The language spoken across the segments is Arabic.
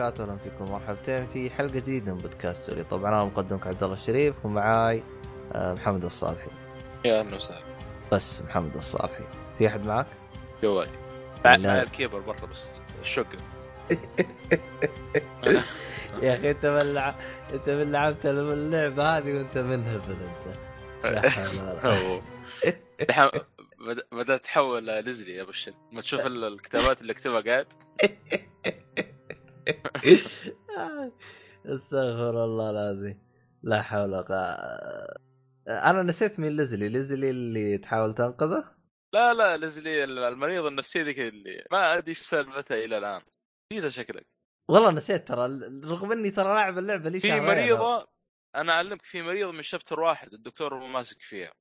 وبركاته، أهلا فيكم مرحبتين في حلقة جديدة من بودكاست سوري، طبعا أنا مقدمك عبد الله الشريف ومعاي آه، محمد الصالحي. يا أهلا وسهلا. بس محمد الصالحي، في أحد معك؟ جوالي. مع الكيبر برا بس الشق يا أخي أنت من لع... أنت من لعبت اللعبة هذه وأنت منهبل. لا بد- بدأت تحول لزلي يا بشر ما تشوف ال- الكتابات اللي أكتبها قاعد. استغفر الله العظيم. لا حول ولا قوة. أنا نسيت مين ليزلي، ليزلي اللي تحاول تنقذه؟ لا لا لزلي المريض النفسي ذيك اللي ما أدري إيش سالفتها إلى الآن. نسيتها شكلك. والله نسيت ترى. رغم إني ترى لاعب اللعبة لي في مريضة أنا أعلمك في مريض من شابتر واحد الدكتور ماسك فيها.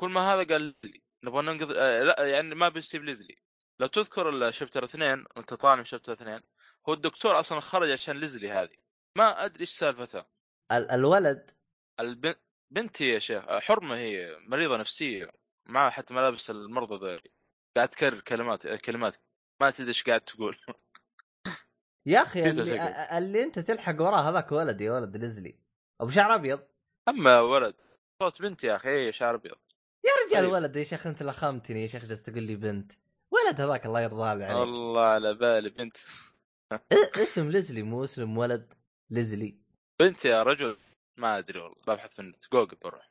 كل ما هذا قال لزلي نبغى ننقذ آه لا يعني ما بيسيب لزلي لو تذكر الشابتر اثنين وأنت طالع من شابتر اثنين هو الدكتور أصلا خرج عشان لزلي هذه. ما أدري إيش سالفتها ال- الولد؟ البنت بنتي يا شيخ حرمة هي مريضة نفسية معها حتى ملابس المرضى ذولي. قاعد تكرر كلمات كلمات ما تدري إيش قاعد تقول. يا أخي اللي, اللي أنت تلحق وراه هذاك ولد يا ولد ليزلي. أبو شعر أبيض. أما ولد صوت بنتي يا أخي هي شعر أبيض. يا رجال طيب. ولد يا شيخ أنت لخمتني يا شيخ جالس تقول لي بنت. ولد هذاك الله يرضى عليك الله على بالي بنت. اسم ليزلي مو اسم ولد ليزلي. بنت يا رجل؟ ما أدري والله ببحث في النت جوجل بروح.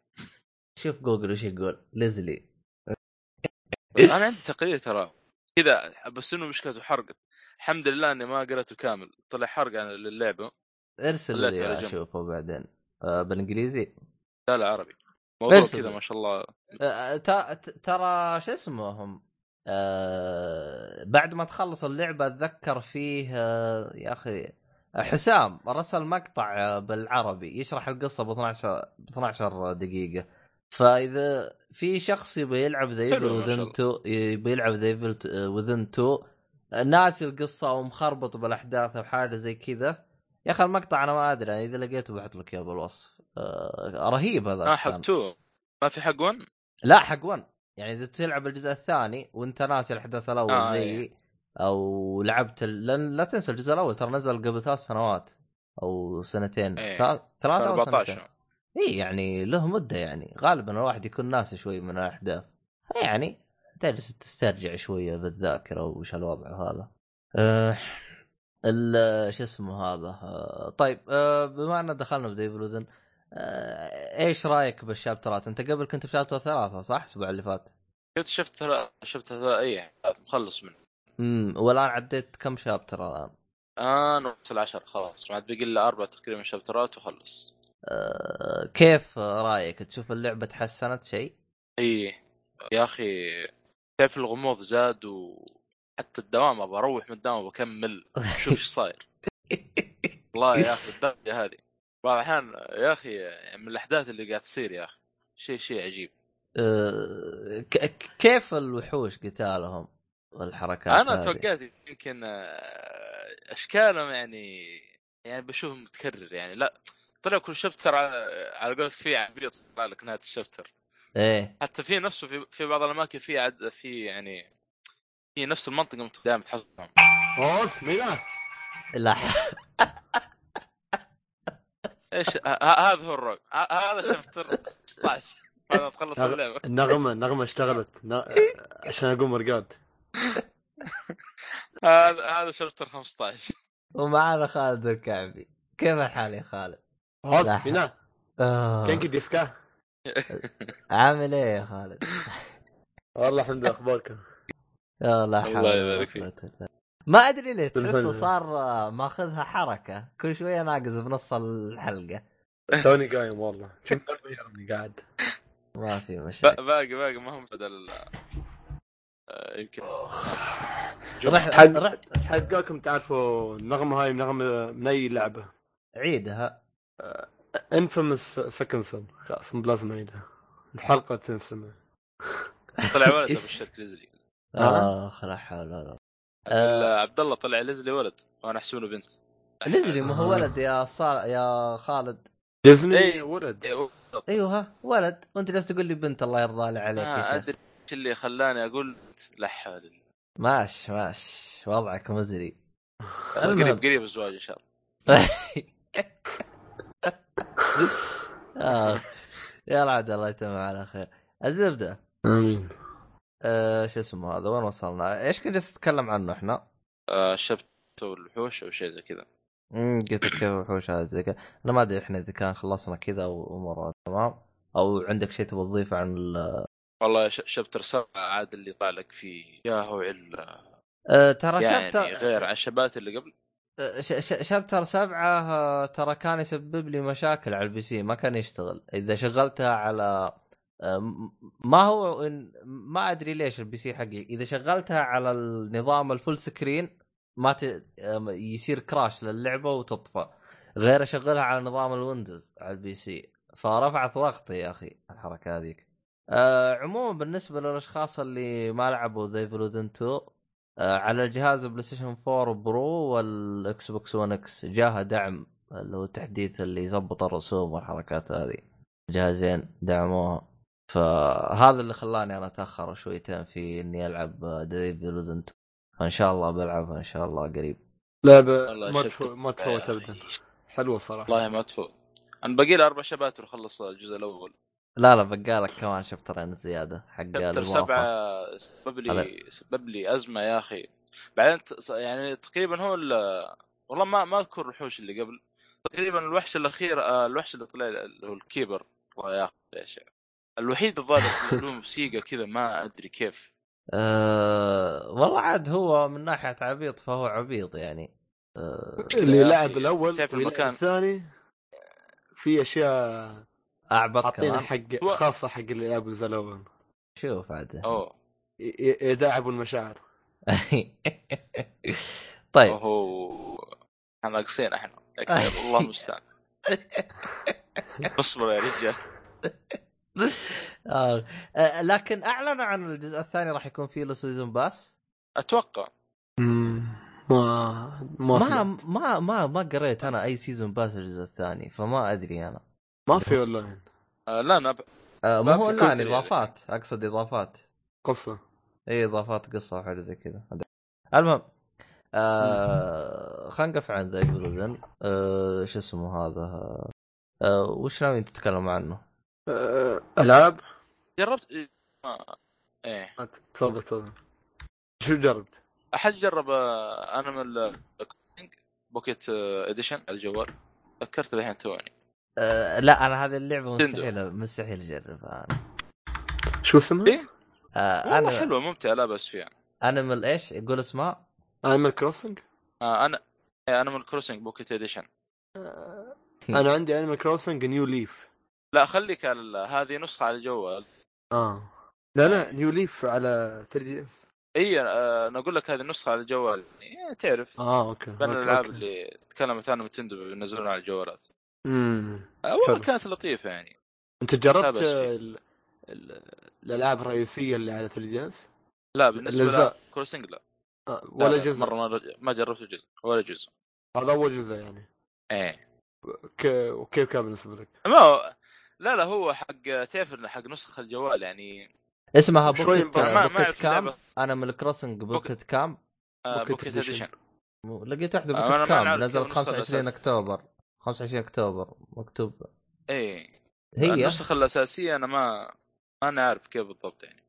شوف جوجل وش يقول ليزلي. أنا عندي تقرير ترى. كذا بس إنه مشكلته حرقت الحمد لله إني ما قرأته كامل. طلع حرق عن اللعبة. ارسل لي. اشوفه بعدين. آه بالإنجليزي؟ لا لا عربي. موضوع. كذا ما شاء الله. آه، ت- ترى شو اسمهم؟ آه بعد ما تخلص اللعبة أتذكر فيه آه يا أخي حسام رسل مقطع آه، بالعربي يشرح القصة ب 12 ب 12 دقيقة. فإذا في شخص يبي يلعب The Evil Within. Two يبي يلعب The Evil Within Two ناسي القصة ومخربط بالأحداث أو حاجة زي كذا. يا أخي المقطع أنا ما أدري إذا لقيته بحط لك إياه بالوصف. آه رهيب هذا ما حق تو. ما في حق 1 لا حق 1 يعني إذا تلعب الجزء الثاني وأنت ناسي الأحداث الأول آه، زي إيه. أو لعبت ال... لأن لا تنسى الجزء الأول ترى نزل قبل ثلاث سنوات أو سنتين. إيه. ثلاث أو سنتين. 14 اي يعني له مدة يعني. غالبا الواحد يكون ناسي شوي من الأحداث. يعني تجلس تسترجع شوية بالذاكرة وش الوضع هذا أه ال- شو اسمه هذا؟ أه طيب أه بما ان دخلنا في The Evil Within إيش رأيك بالشابترات؟ أنت قبل كنت ب chapter ثلاثة صح؟ الأسبوع اللي فات شفت شفت ثلاث شفت ثلاث اي مخلص منه امم والآن عديت كم chapter الآن؟ أنا وصل العشر خلاص ما عاد باقي الا أربع تقريبا شابترات وخلص أه كيف رأيك؟ تشوف اللعبة تحسنت شيء؟ اي يا أخي كيف الغموض زاد وحتى الدوام أبغى أروح من الدوام وبكمل شوف إيش صاير والله يا أخي الدرجة هذه بعض الأحيان يا أخي من الأحداث اللي قاعد تصير يا أخي شيء شيء عجيب أه كيف الوحوش قتالهم؟ والحركات أنا هذه؟ توقعت يمكن آه، أشكالهم يعني يعني بشوفه متكرر يعني لا طلع كل شابتر على على قولتك في عبيط طلع لك نهاية الشابتر إيه حتى في نفسه في, في بعض الأماكن في عد في يعني في نفس المنطقة دائما تحصلهم Os, mira. لا إيش هذا هو الروك هذا شابتر 16 بعد ما تخلص هذا- اللعبة النغمة النغمة اشتغلت. عشان أقوم ارقاد هذا هذا شابتر 15 ومعنا خالد الكعبي كيف الحال يا خالد؟ لا. mira. آه. كينكي ديسكا عامل إيه يا خالد؟ والله الحمد لله يا لا الله ولا يبارك فيك. ما أدري ليه تحسه. صار آه، ماخذها حركة. كل شوية ناقص بنص الحلقة. توني قايم والله. قاعد. ما في مشاكل. باقي باقي ما هم بدل آه، يمكن. رحت حق رحت حقكم تعرفوا النغمة هاي نغمة من اي لعبة. عيدها. انفيمس سكند سن خلاص لازم أعيدها. الحلقة تنسمع طلع ولد ابو الشرك ليزلي اخ لا حول ولا. آه. عبد الله طلع ليزلي ولد وأنا احسبه بنت. ليزلي ما هو. ولد يا صار يا خالد. ديزني إيه. ولد. إيه، أيوه ها ولد. وأنت جالس تقول لي بنت الله يرضى لي عليك ما يا أدري إيش اللي خلاني أقول لا حول ماش ماش. وضعك مزري. قريب قريب الزواج إن شاء الله. آه. يلا عاد الله يتمم على خير. الزبدة. آمين. آه شو اسمه هذا؟ وين وصلنا؟ إيش كنت جالس تتكلم عنه إحنا؟ الشبت والوحوش أو شيء زي كذا. امم قلت لك كيف الوحوش هذا زي كذا. أنا ما أدري إحنا إذا كان خلصنا كذا وامورنا تمام. أو عندك شيء تبغى تضيفه عن ال... والله chapter سبعة عاد اللي طالع لك فيه يا هو إلا آه ترى يعني chapter غير عن الشابترات اللي قبل. آه، chapter سبعة ترى كان يسبب لي مشاكل على ال PC ما كان يشتغل. إذا شغلتها على ما هو ما أدري ليش ال PC حقي. إذا شغلتها على النظام ال full screen ما ت... آه، يصير crash للعبة وتطفى. غير أشغلها على نظام ال Windows على ال PC. فرفعت ضغطي يا أخي الحركة هذيك. آه عموما بالنسبة للأشخاص اللي ما لعبوا The Evil Within 2 آه، على الجهاز PlayStation 4 Pro وال Xbox 1 X جاها دعم اللي هو التحديث اللي يظبط الرسوم والحركات هذه. جهازين دعموها. فهذا اللي خلاني أنا أتأخر شويتين في إني ألعب The Evil 2 فإن شاء الله بلعبها ان شاء الله قريب. لعبة ما تفوت ما تفوت. ابدا. حلوة صراحة. والله ما تفوت. أنا باقي لي أربع شبات واخلص الجزء الأول. لا لا بقالك كمان شابترين زيادة حق شابتر. سبعة سبب لي سبب لي أزمة يا أخي. بعدين ت- يعني تقريبا هو ال- والله ما ما أذكر الوحوش اللي قبل. تقريبا الوحش الأخير آه، الوحش اللي طلع اللي هو الكيبر. والله يا أخي الوحيد الظاهر اللي له موسيقى كذا ما أدري كيف. أه والله عاد هو من ناحية عبيط فهو عبيط يعني. أه اللي يا لعب الأول تعرف واللي المكان. لعب الثاني في أشياء أعبط حاطينها كمان حق هو- خاصة حق اللي لعب الجزء الأول شوف عاد. أوه. يداعبوا المشاعر. طيب. وهو إحنا ناقصين إحنا. الله المستعان. اصبر يا رجال. آه. آه. لكن اعلنوا عن الجزء الثاني راح يكون فيه له season pass أتوقع. مم، ما ما ما ما, ما ما قريت أنا أي season pass الجزء الثاني فما أدري أنا. ما في اونلاين آه لا أنا ب... آه ما هو يعني. إضافات. أقصد إضافات. قصة. إي إضافات قصة وحاجه زي كذا. المهم آه خلينا نقف عن The Evil آه شو اسمه هذا؟ آه وش ناويين تتكلموا عنه؟ أه، ألعاب جربت آه. إيه ما ت- تفضل تفضل شو جربت؟ أحد جرب آه، Animal Pocket Edition على الجوال فكرت الحين توني آه لا أنا هذه اللعبة. مستحيل مستحيل أجربها شو اسمها؟ إيه؟ آه والله أنا حلوة ممتعة لا بس فيها Animal إيش؟ يقول اسمها؟ Animal Crossing؟ آه أنا Animal Crossing Pocket Edition أنا عندي Animal Crossing New Leaf لا خليك هذه نسخة على الجوال. آه. لا لا New Leaf على 3DS إي آه، أنا أقول لك هذه النسخه على الجوال. يعني تعرف. آه okay بين okay، الألعاب. اللي تكلمت عنها Nintendo بينزلونها على الجوالات. امم والله. كانت لطيفة يعني. أنت جربت. ال... ال... الألعاب الرئيسية اللي على 3DS؟ لا بالنسبة الأجزاء. لا آه لا، ولا لا، جزء. مرة ما, ما جربت جزء ولا جزء. هذا أول جزء يعني. إيه. ك... وكيف كان بالنسبة لك؟ ما هو لا لا هو حق إنه حق نسخ الجوال يعني اسمها بوكيت ما- بوكيت كام. أنا من الكروسنج بوكيت كام آه بوكيت. اديشن لقيت واحدة آه، بوكيت كام نزلت كيف النسخة 25 الأساسية. أكتوبر. 25 أكتوبر مكتوب. إيه هي؟ النسخ الأساسية أنا ما ما أنا عارف كيف بالضبط يعني.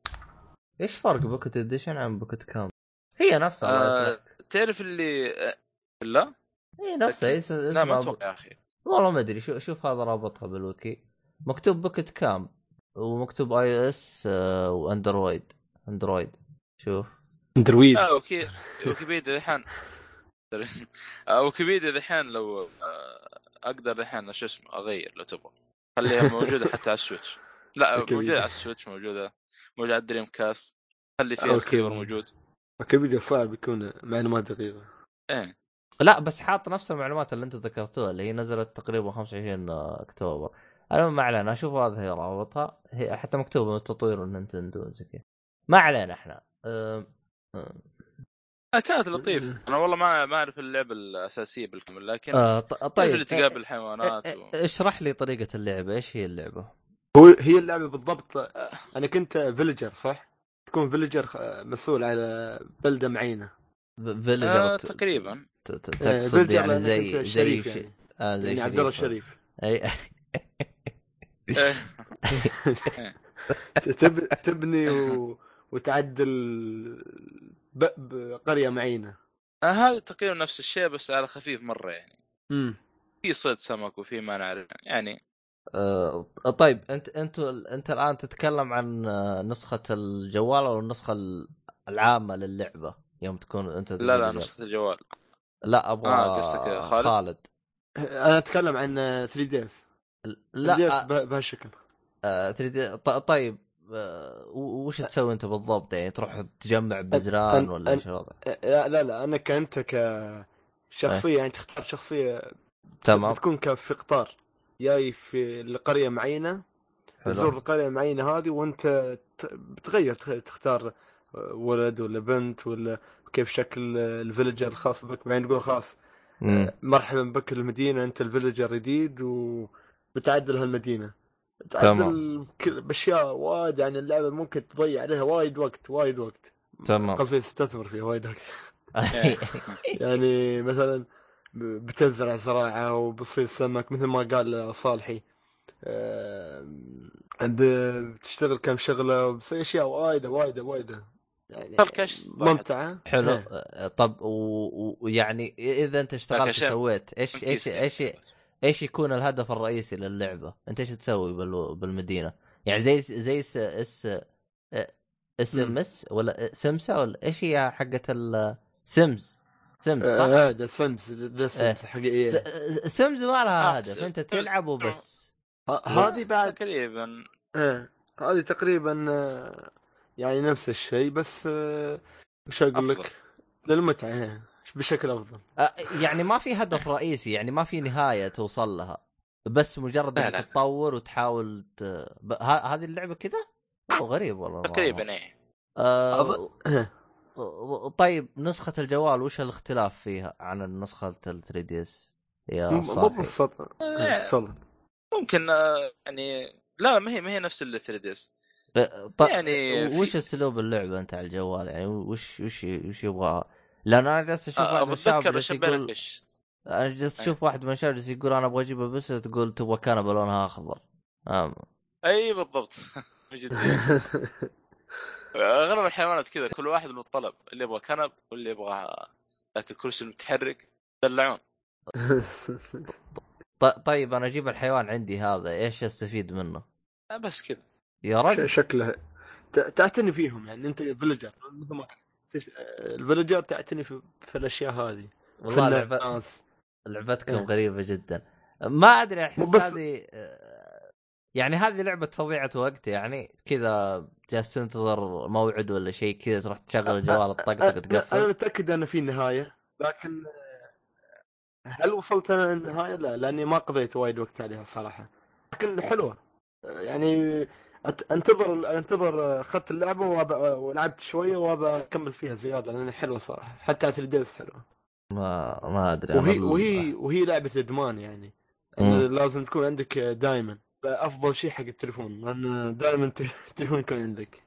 إيش فرق Pocket Edition عن Pocket Camp؟ هي نفسها آه تعرف اللي آه، لا هي نفسها. أكيد. اسم لا ما اسمها أتوقع يا أخي. والله ما أدري. شوف شوف هذا رابطها بالوكي مكتوب Pocket Camp؟ ومكتوب iOS وأندرويد. أندرويد. شوف. أندرويد. لا وكي ويكيبيديا الحين آه، ويكيبيديا الحين لو آه، أقدر الحين شو اسمه أغير لو تبغى. خليها موجودة حتى على ال Switch. لا. موجودة على السويتش موجودة. موجودة على ال Dreamcast خلي فيها. الكيبر موجود. ويكيبيديا صعب يكون معلومات دقيقة. إيه. لا بس حاط نفس المعلومات اللي أنت ذكرتوها اللي هي نزلت تقريبا 25 أكتوبر. المهم ما علينا أشوف هذا هي رابطها هي حتى مكتوبه من تطوير ال Nintendo زي كذا ما علينا إحنا. أم... أم... كانت لطيفه أنا والله ما ما أعرف اللعبة الأساسية بالكامل لكن آه ط- طيب. طيب. اللي تقابل حيوانات اه- و... اشرح لي طريقة اللعبة. إيش هي اللعبة؟ هو هي اللعبة بالضبط أنا كنت villager صح؟ تكون villager مسؤول على بلده معينة. villager آه تقريبا. ت- ت- تقصد villager يعني زي زي يعني. آه زي يعني عبد الله شريف. الشريف أي. تبني و... وتعدل ب... بقريه معينة. آه هذا تقريبا نفس الشيء بس على خفيف مرة يعني. امم في صيد سمك وفي ما نعرف يعني. آه طيب انت انت أنت الآن تتكلم عن آه، نسخة الجوال أو النسخة ال- العامة للعبة يوم تكون أنت لا لا نسخة الجوال. لا أبغى آه، خالد؟ خالد. أنا أتكلم عن 3 ديز. 3 لا آه، بهالشكل. آه 3D ط- طيب آه و- وش تسوي انت بالضبط؟ يعني تروح تجمع بزران ولا إيش الوضع؟ لا لا لا انك انت كشخصية يعني تختار شخصية تمام. بتكون ك- في قطار جاي في لقريه معينة تزور القرية المعينه هذه وأنت بتغير تخ- تختار ولد ولا بنت ولا كيف شكل الفيلجر الخاص بك بعدين تقول خلاص مم. مرحبا بك المدينة أنت الفيلجر جديد وبتعدل هالمدينة تمام. تعدل كل- بأشياء وايد يعني اللعبة ممكن تضيع عليها وايد وقت وايد وقت تمام قصدي تستثمر فيها وايد وقت يعني مثلا بتزرع زراعة وبتصيد سمك مثل ما قال صالحي بتشتغل كم شغلة وبتصير أشياء وايدة وايدة وايدة يعني. ممتعة حلو إيه. آه، طب و- و- ويعني إذا أنت اشتغلت كشف. وسويت إيش إيش يعني. إيش إيش يكون الهدف الرئيسي للعبة؟ أنت إيش تسوي بال- بالمدينة؟ يعني زي زي اس اس إس إم إس ولا سمسا ولا إيش هي حقت السمز سمز صح؟ آه، ده سمز ده إيه. سمز حقيقية س- سمز ما لها آه، هدف أنت تلعب وبس ه- هذه بعد تقريبا إيه هذه تقريبا آه، يعني نفس الشيء بس وش أقول. لك للمتعة إيه، بشكل أفضل آه، يعني ما في هدف رئيسي يعني ما في نهاية توصل لها بس مجرد إنك لا. تطور وتحاول ت... ب... ه... هذه اللعبة كذا؟ غريب والله تقريبا إيه آه... إيه. طيب نسخة الجوال وش الاختلاف فيها عن النسخة ال 3 دي اس؟ يا مو مو صاحبي بالسطر إيه، ممكن آه، يعني لا ما هي ما هي نفس ال 3 دي اس آه،. يعني في- وش أسلوب اللعبة أنت على الجوال يعني وش وش وش يبغى لأن أنا جالس أشوف واحد من الشباب بتذكر يقول أنا جالس أشوف واحد من الشباب جالس يقول أنا أبغى اجيبها بس تقول تبغى كنبه لونها اخضر آه. أي بالضبط. أغلب الحيوانات كذا كل واحد له طلب اللي يبغى كنب واللي يبغى ذاك الكرسي المتحرك دلعون. ط... طيب أنا أجيب الحيوان عندي هذا إيش أستفيد منه؟ آه، بس كذا. يا رجل. شكله تعتني فيهم يعني أنت فيلجر مثل ما الفيلجر تعتني في, في الأشياء هذه. والله لعبة... لعبتكم إيه. غريبة جدا. ما أدري أحس بس- هذه آه، يعني هذه لعبة تضيعه وقت يعني كذا جالس تنتظر موعد ولا شيء كذا تروح تشغل الجوال تطقطق أ- أنا تقفل. متأكد ان في نهايه لكن آه، هل وصلت أنا للنهاية؟ لا لأني ما قضيت وايد وقت عليها الصراحه لكن حلوة. آه، يعني انتظر انتظر اخذت اللعبة وأب- ولعبت شوية وابى أكمل فيها زيادة لأن حلوة صراحة. حتى 3 DS حلوة. ما ما أدري وهي وهي وهي لعبة إدمان يعني. لازم تكون عندك دائما أفضل شيء حق التليفون لأن دائما التليفون يكون عندك.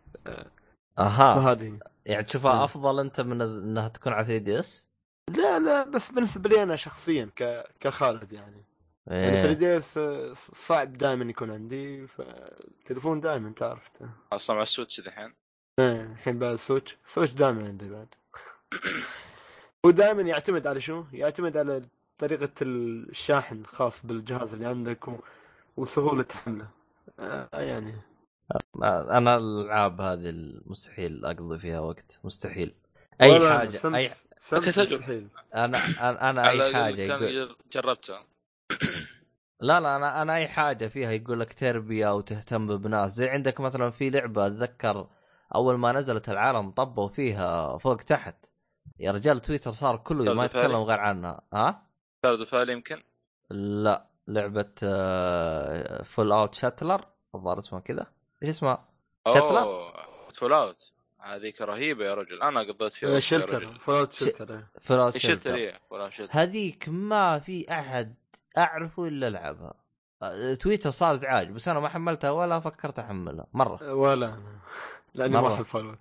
أها. فهذه يعني تشوفها مم. أفضل أنت من إنها تكون على 3 DS؟ لا لا بس بالنسبة لي أنا شخصيا ك... كخالد يعني. يعني 3 إيه. D S صعب دائما يكون عندي فالتليفون دائما تعرف أصلا مع ال Switch دحين إيه، الحين بعد ال Switch ال Switch دائما عندي بعد. هو دائما يعتمد على شو؟ يعتمد على طريقة الشاحن الخاص بالجهاز اللي عندك و... وسهولة حمله. آه يعني. أنا الألعاب هذه مستحيل أقضي فيها وقت مستحيل. أي حاجة سمس... أي سمس. مستحيل. أنا أنا, أي حاجة يقول... جربتها. لا لا أنا أنا أي حاجة فيها يقول لك تربيه وتهتم بناس. زي عندك مثلا في لعبة أتذكر أول ما نزلت العالم طبوا فيها فوق تحت. يا رجال تويتر صار كله ما يتكلم؟ غير عنها. ها؟ Stardew Valley يمكن؟ لا لعبة Fallout Shelter الظاهر اسمها كذا. إيش اسمها؟ أوه Fallout هذيك رهيبة يا رجل. أنا قضيت فيها يا Shelter Sh- Shelter. Fallout Shelter؟ هذيك ما في أحد أعرفه إلا ألعبها. آه، تويتر صار ازعاج بس أنا ما حملتها ولا فكرت أحملها. مرة. ولا أنا. لأني مرة. ما أحب Fallout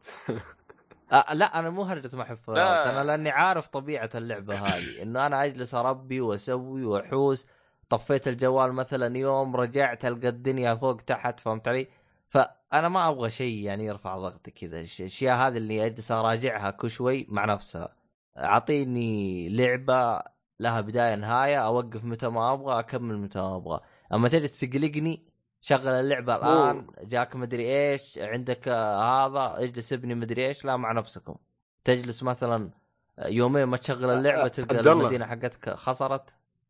آه لا أنا مو هرجة ما أحب Fallout. أنا لأني عارف طبيعة اللعبة هذه إنه أنا أجلس أربي وأسوي وأحوس. طفيت الجوال مثلا يوم رجعت ألقى الدنيا فوق تحت فهمت علي؟ فأنا ما أبغى شيء يعني يرفع ضغطي كذا. الأشياء هذه اللي أجلس أراجعها كل شوي مع نفسها. أعطيني لعبة لها بداية نهاية أوقف متى ما أبغى أكمل متى ما أبغى. أما تجلس تقلقني شغل اللعبة الآن جاك مدري إيش عندك هذا اجلس ابني مدري إيش لا مع نفسكم. تجلس مثلا يومين ما تشغل اللعبة تلقى. المدينة حقتك خسرت؟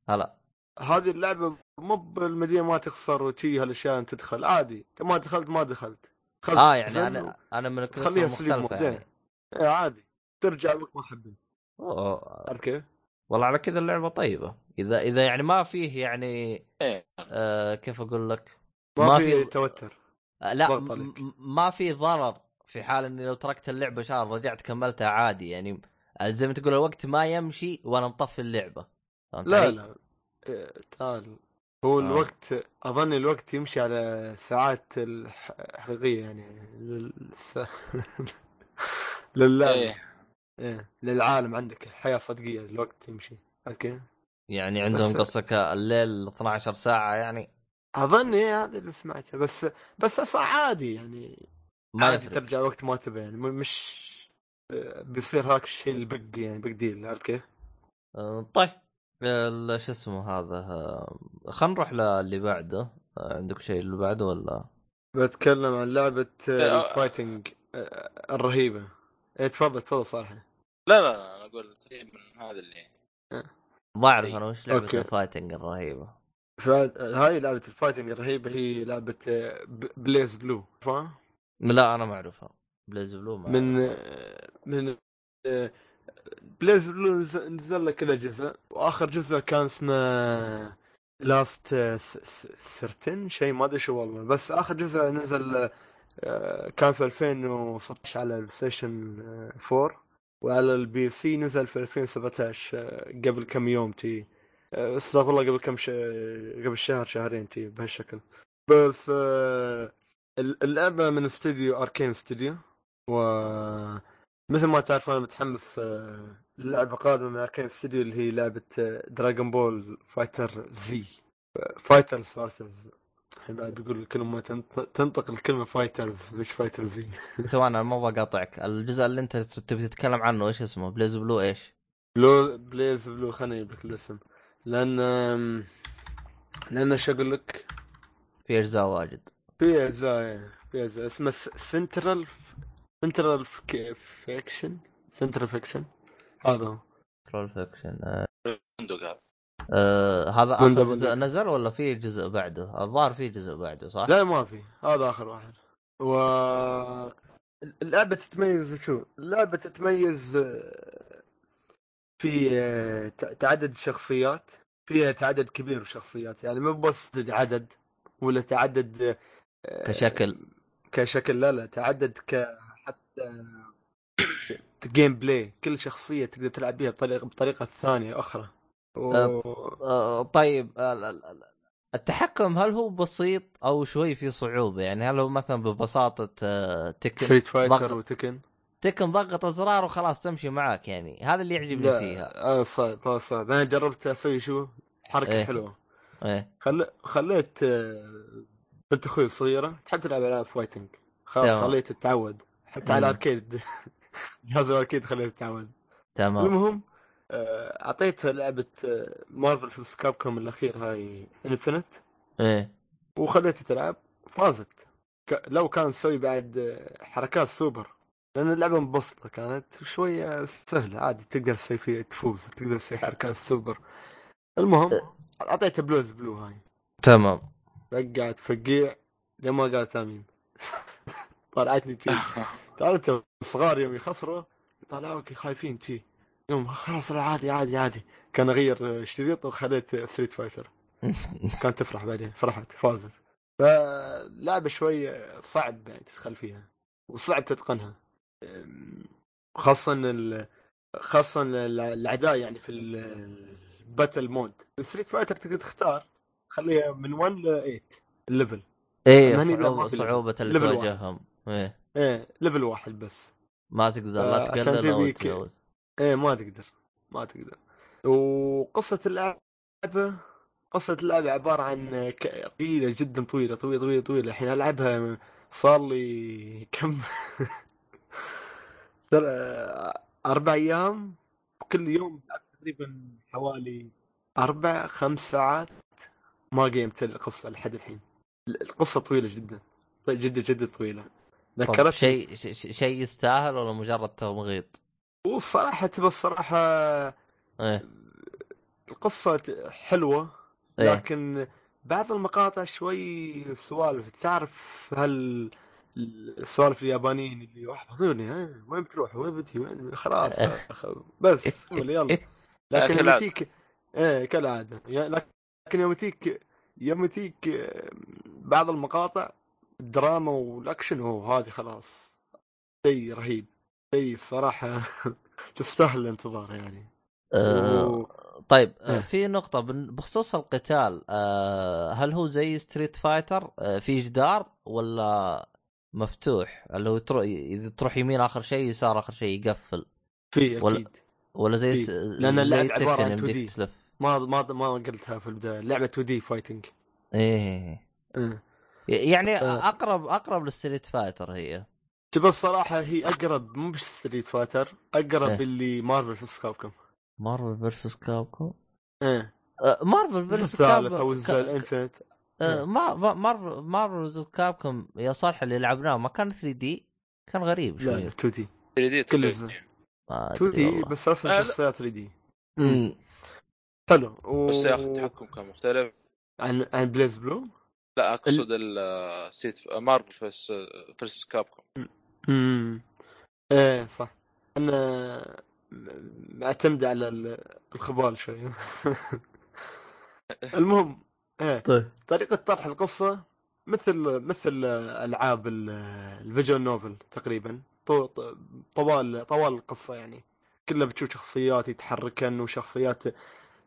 هلا هذه اللعبة مو بالمدينة ما تخسر وشي هالأشياء أنت تدخل عادي. أنت ما دخلت ما دخلت. آه يعني أنا أنا من سليب المختلفه يعني. إيه عادي. ترجع وقت ما حبيت. أوه. عرفت كيف؟ والله على كذا اللعبة طيبة. إذا إذا يعني ما فيه يعني إيه. آه كيف أقول لك؟ ما, ما في توتر. آه لا ما في ضرر في حال إني لو تركت اللعبة شهر رجعت كملتها عادي. يعني زي ما تقول الوقت ما يمشي وأنا مطفي اللعبة. فهمت لا علي؟ لا. إيه، تعال. هو آه. الوقت أظن الوقت يمشي على ساعات الح- الحقيقية يعني للس... لله إيه إيه. للعالم عندك الحياة صدقية الوقت يمشي كيف؟ يعني عندهم بس- قصك الليل 12 ساعة يعني أظن إيه هذا اللي سمعته بس بس أصلا عادي يعني ما عادي يفرق ترجع وقت ما تبي يعني مش آه، بيصير هاك الشيء ال big يعني big deal عرفت كيف؟ آه، طيب شو اسمه هذا آه، خلينا نروح للي بعده آه، عندك شيء اللي بعده ولا بتكلم عن لعبة إيه، ال fighting آه، الرهيبة إيه تفضل تفضل صالح لا لا لا أنا أقول تقريبا من هذا اللي ما أعرف إيه. أنا وش لعبة okay. ال fighting الرهيبة هاي لعبة ال fighting الرهيبة هي لعبة آه، بليز بلو فاهم؟ لا أنا ما أعرفها بليز بلو ما من. آه، من آه، بليز بلو نز- نزل له كذا جزء. وآخر جزء كان اسمه لاست سرتن شيء ما أدري شو والله. بس آخر جزء نزل آه، كان في 2016 على الستيشن 4 وعلى البي سي نزل في 2017 آه، قبل كم يوم تي. استغفر الله قبل كم ش... قبل شهر شهرين تي بهالشكل. بس اللعبة من استوديو Arcane Studio و مثل ما تعرف أنا متحمس آه، للعبة قادمة من Arcane Studio اللي هي لعبة Dragon Ball Fighter Z Fighters Fighters الحين بعد بيقول الكلمة تنط- تنطق الكلمة Fighters مش Fighter Z ثواني أنا ما أبغى اقاطعك الجزء اللي أنت تبي تتكلم عنه إيش اسمه؟ BlazBlue إيش؟ بلو بليز بلو خليني أجيب لك الاسم. لأن لأن شو أقول لك؟ في أجزاء واجد. في أجزاء في أجزاء. اسمه سنترال سنترال فيكشن سنترال فيكشن هذا هو كرول فيكشن فندق هذا آه هذا بندق- اخر جزء بندق. نزل ولا في جزء بعده؟ الظاهر في جزء بعده صح؟ لا ما في هذا آخر واحد و اللعبة تتميز شو؟ اللعبة تتميز آه، في آه، تعدد شخصيات فيها تعدد كبير من الشخصيات يعني مو بس عدد ولا تعدد آه، كشكل. كشكل لا لا تعدد ك gameplay كل شخصية تقدر تلعب بها بطريقة بطريقة ثانية أخرى. و... آه طيب آه، ال- التحكم هل هو بسيط أو شوي في صعوبة؟ يعني هل هو مثلا ببساطة آه، Tekken Street Fighter ضغط و Tekken؟ Tekken ضغط أزرار وخلاص تمشي معاك يعني. هذا اللي يعجبني فيها. آه صعب آه صعب. أنا جربت أسوي شو؟ حركة إيه. حلوة. إيه. خل... خليت آه، بنت أخوي الصغيرة تحب تلعب ألعاب fighting خلاص. خليت تتعود. حتى. على ال arcade. جهاز ال arcade خليت تتعود تمام. المهم آه، اعطيتها لعبة Marvel V Capcom الأخير هاي Infinite إيه. وخليتها تلعب فازت. ك- لو كان تسوي بعد آه، حركات سوبر. لأن اللعبة مبسطة كانت شوية سهلة. عادي تقدر تسوي فيها تفوز تقدر تسوي حركات سوبر. المهم اعطيتها بليز بلو هاي. تمام. رجعت فقيع لما قالت آمين. طلعتني تي. تعرف الصغار يوم يخسروا طلعوك خايفين تي. يوم خلاص لا عادي عادي عادي. كان اغير شريط وخليت ستريت فايتر. كانت تفرح بعدين فرحت فازت. فلعبة شوي صعب يعني تدخل فيها وصعب تتقنها. خاصة ال... خاصة ال- الأعداء يعني في ال battle mode ستريت فايتر تقدر تختار خليها من 1 ل 8 ال level إيه صعوبة صعوبة اللي. تواجههم إيه. إيه level واحد بس. ما تقدر لا تقلل أو تبيك- تزود إيه ما تقدر ما تقدر. وقصة اللعبة قصة اللعبة عبارة عن طويلة جدا طويلة طويلة طويلة طويلة. الحين ألعبها صار لي كم؟ أربع أيام. كل يوم تقريبا حوالي أربع خمس ساعات. ما قيمت القصة لحد الحين. القصة طويلة جدا جدا جدا طويلة. ذكرتني. شيء شيء يستاهل ولا مجرد تمغيط؟ والصراحة تبى الصراحة إيه. القصة حلوة إيه. لكن بعض المقاطع شوي سوالف. تعرف هل السوالف اليابانيين اللي واحفظوني ها وين بتروح؟ وين بتجي؟ وين خلاص بس يلا لكن يوم. تجيك إيه كالعادة. يا- لكن يوم تجيك يوم تجيك آه، بعض المقاطع الدراما والأكشن هو هذه خلاص. شيء رهيب. شيء الصراحة تستاهل الانتظار يعني. و- طيب آه، إيه. في نقطة بخصوص القتال آه، هل هو زي ستريت فايتر آه، في جدار ولا مفتوح؟ اللي هو تروح إذا تروح يمين آخر شيء يسار آخر شيء يقفل؟ في ولا- أكيد. ولا زي في. س... لأن زي اللعب عبارة عن يمديك 2D. تلف ما ما ما قلتها في البداية. اللعبة 2D fighting إيه. إيه. يعني آه. أقرب أقرب للستريت فايتر هي تبى الصراحة هي أقرب مو بس ستريت فايتر أقرب إيه. اللي مارفل في كابكم مارفل فيرسس كابكوم إيه آه، مارفل فيرسس كابكوم الجزء الانفنت ما- مارفل مارفل فيرسس كابكوم يا صالح اللي لعبناه ما كان 3 دي كان غريب لا شوي 2 دي 3 دي كل تقريباً. جزء. ما 2 أدري دي. بس رسم آه، لا. شخصيات 3 دي مم. حلو و... بس يا أخي التحكم كان مختلف عن عن بليز بلو لا أقصد السيت مارفل versus versus كابكوم. امم إيه صح. أنا معتمد على ال- الخبال شوي. المهم إيه طيب. طريقة طرح القصة مثل مثل ألعاب ال- ال visual novel تقريبا. طو- طوال طوال القصة يعني. كلها بتشوف شخصيات يتحركن وشخصيات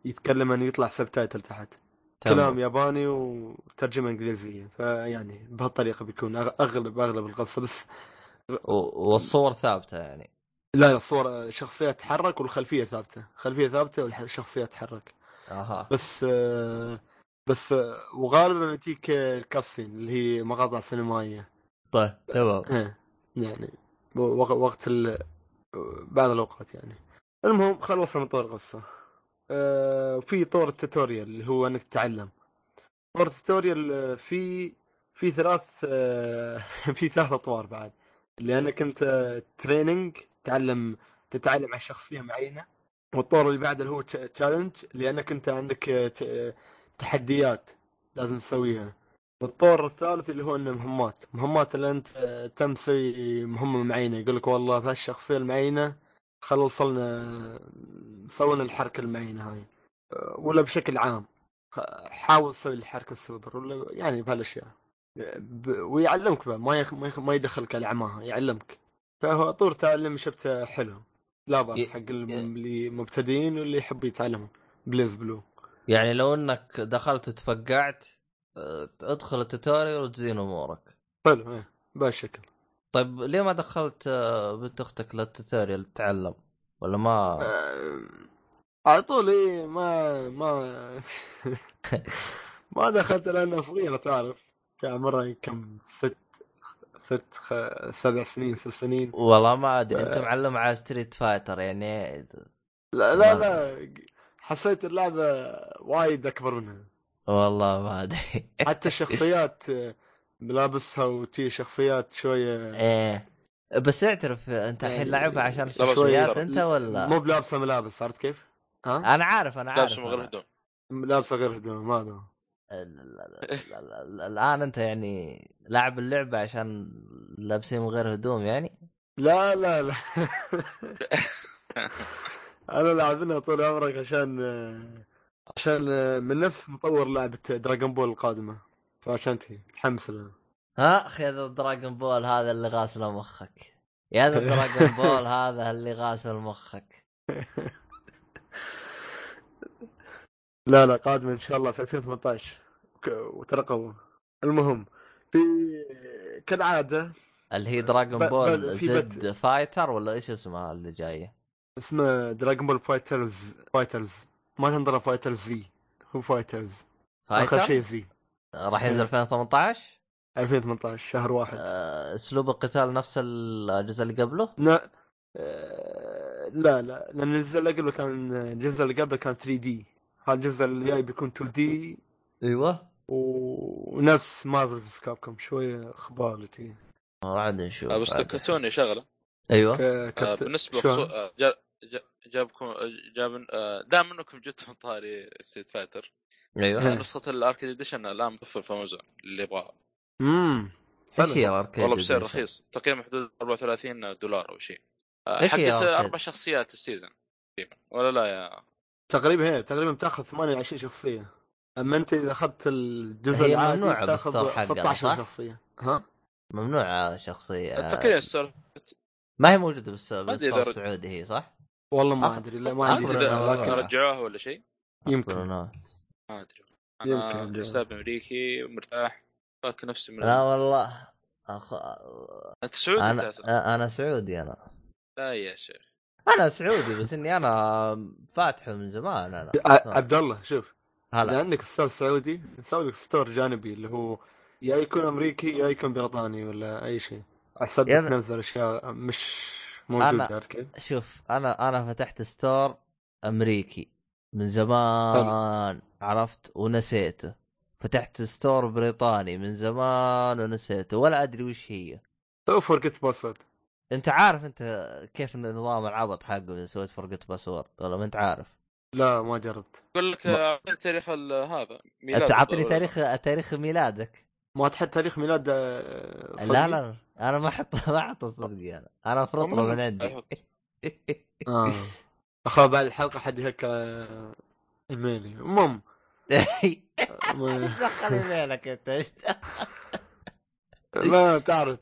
يتكلمن يطلع سبتايتل تحت. كلام ياباني وترجمة إنجليزية فيعني بهالطريقة بيكون أغلب أغلب القصة بس والصور ثابتة يعني. لا الصورة شخصية تتحرك والخلفية ثابتة. خلفية ثابتة والشخصية تتحرك. أها. بس بس وغالبا يجيك الكاسين اللي هي مقاطع سينمائية. طيب تمام. إيه، يعني وق- وقت ال... بعض الأوقات يعني. المهم خلصنا من طور القصة. آه، في طور ال tutorial اللي هو إنك تتعلم. طور ال tutorial آه، في في ثلاث آه، في ثلاث أطوار بعد. اللي انك انت training تعلم تتعلم عن شخصية معينة. والطور اللي بعده اللي هو challenge لانك انت عندك آه، آه، تحديات لازم تسويها. والطور الثالث اللي هو انه مهمات مهمات اللي أنت آه، تم تسوي مهمة معينة. يقول لك والله في هالشخصيه المعينة خلص لنا سوينا الحركة المعينة هاي. ولا بشكل عام. حاول تسوي الحركة السوبر ولا يعني بهالأشياء. ب... ويعلمك بعد ما يخ... ما, يخ... ما يدخلك على عماها يعلمك. فهو طور تعلم شفته حلو. لا بأس ي- حق اللي مبتدئين واللي يحبوا يتعلموا. بليز بلو. يعني لو إنك دخلت وتفقعت آه، ادخل ال tutorial وتزين أمورك. حلو إيه بهالشكل. طيب ليه ما دخلت آه، بنت أختك لل tutorial تتعلم؟ ولا ما؟ آه، على طول إيه ما ما ما دخلت لأنها صغيرة تعرف. كان عمرها كم ست ست خ... سبع سنين ست سنين. والله ما أدري أنت آه. معلم على ستريت فايتر يعني لا لا ما- لا حسيت اللعبة وايد أكبر منها. والله ما أدري. حتى الشخصيات ملابسها وتي شخصيات شوية إيه بس اعترف انت الحين يعني لعبها عشان الشخصيات. انت ولا مو بلابسة ملابس عرفت كيف؟ ها؟ أنا عارف أنا عارف لابس من غير. هدوم لابسه غير هدوم ما ال- الآن أنت يعني لاعب اللعبة عشان لابسين من غير هدوم يعني لا لا لا أنا لاعبينها طول عمرك عشان عشان من نفس مطور لعبة دراغون بول القادمة فعشان تي متحمس لها. ها أخي هذا الدراغون بول هذا اللي غاسل مخك. يا هذا الدراغون بول هذا اللي غاسل مخك. لا لا قادمه إن شاء الله في 2018 ك- وترقبوا. المهم في كالعادة اللي هي دراغون بول زد فايترز ولا إيش اسمها اللي جاية؟ اسمه دراجون بول فايترز فايترز. ما تنظر فايترز زي هو فايترز. آخر شيء فايترز زي. راح ينزل 2018 2018 شهر واحد. آه، أسلوب القتال نفس الجزء اللي قبله؟ لا آه، لا لا. لأن الجزء اللي قبله كان الجزء اللي قبله كان 3D هذا الجزء اللي جاي بيكون 2D أيوه. ونفس مارفل في كابكوم شوية خبالتي عاد نشوف آه، بس. تكتوني شغلة. أيوه. آه،. بالنسبة شلون؟ خصو... آه، جا... جا... جابكم آه، جاب آه، دام انكم جبتوا طاري ستريت فايتر أيوه. نسخه ال arcade edition الآن متوفر في امازون اللي يبغاها امم إيش هي ال arcade والله بسعر؟ رخيص. تقريبا حدود 34 دولار أو شيء. آه، إيش هي؟ أربع شخصيات السيزون تقريبا ولا لا يا تقريبا هي تقريبا بتاخذ 28 شخصية. أما أنت إذا أخذت الجزء هي بتاخذ بالستور حقها، 16 صح؟ شخصية. ها؟ ممنوعة شخصية. تقريبا السالفه ما هي موجودة بالس- أدري بالستور إذا- السعودي هي صح؟ والله ما أدري لا ما والله. رجعوها ولا شيء. يمكن. ما أدري. يمكن أنا. حساب أمريكي مرتاح فاك نفسي من لا والله. أخ... أنت سعودي انت أنا أصلاً. أنا سعودي أنا. لا يا شيخ. أنا سعودي بس إني أنا فاتحه من زمان أنا. عبد الله شوف. إذا هلا عندك store سعودي نسوي لك store جانبي اللي هو يا يكون أمريكي يا يكون بريطاني ولا أي شيء. يا أنا- تنزل أشياء مش موجودة أنا- عرفت كيف؟ شوف أنا أنا فتحت store أمريكي من زمان. عرفت؟ ونسيته. فتحت store بريطاني من زمان ونسيته. ولا أدري وش هي. سوي forget password أنت عارف أنت كيف نظام العبط حقه إذا سويت forget password ولا ما أنت عارف. لا ما جربت. يقول لك ما- أعطيني تاريخ ال- هذا ميلاد. أنت ولا- تاريخ تاريخ ميلادك. ما تحط تاريخ ميلاد آه، صدقي؟ لا لا. أنا ما أحط ما أحط صدقي أنا. أنا افرط له من عندي. آه. اخاف بعد الحلقة حد يهكر آه، إيميلي. المهم إيش دخل ايميلك انت إيش ما تعرف.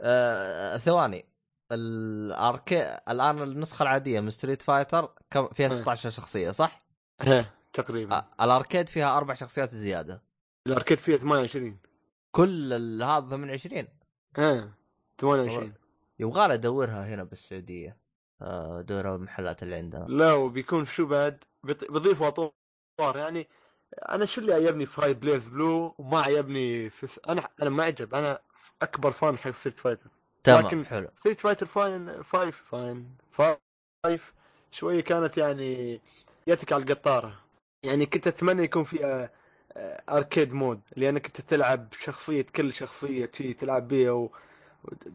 آه، ثواني. الاركيد الآن النسخة العادية من ستريت فايتر كم فيها إيه. 16 شخصية صح؟ إيه تقريبا. آه، ال arcade فيها أربع شخصيات زيادة. ال arcade فيها 28 كل ال- هذا 28 إيه 28 يبغى ادورها هنا بالسعودية. آه، ادورها بالمحلات اللي عندنا. لا وبيكون شو بعد؟ بيضيفوا اطوار يعني أنا شو اللي عجبني في هاي بليز بلو وما عجبني في س... أنا أنا ما عجب أنا أكبر fan حق ستريت فايتر تمام لكن- حلو. ستريت فايتر فاين فايف فاين فايف شوية كانت يعني جاتك على القطارة. يعني كنت أتمنى يكون فيها آه، arcade mode لأنك انت تلعب شخصية كل شخصية شي تلعب بيها و...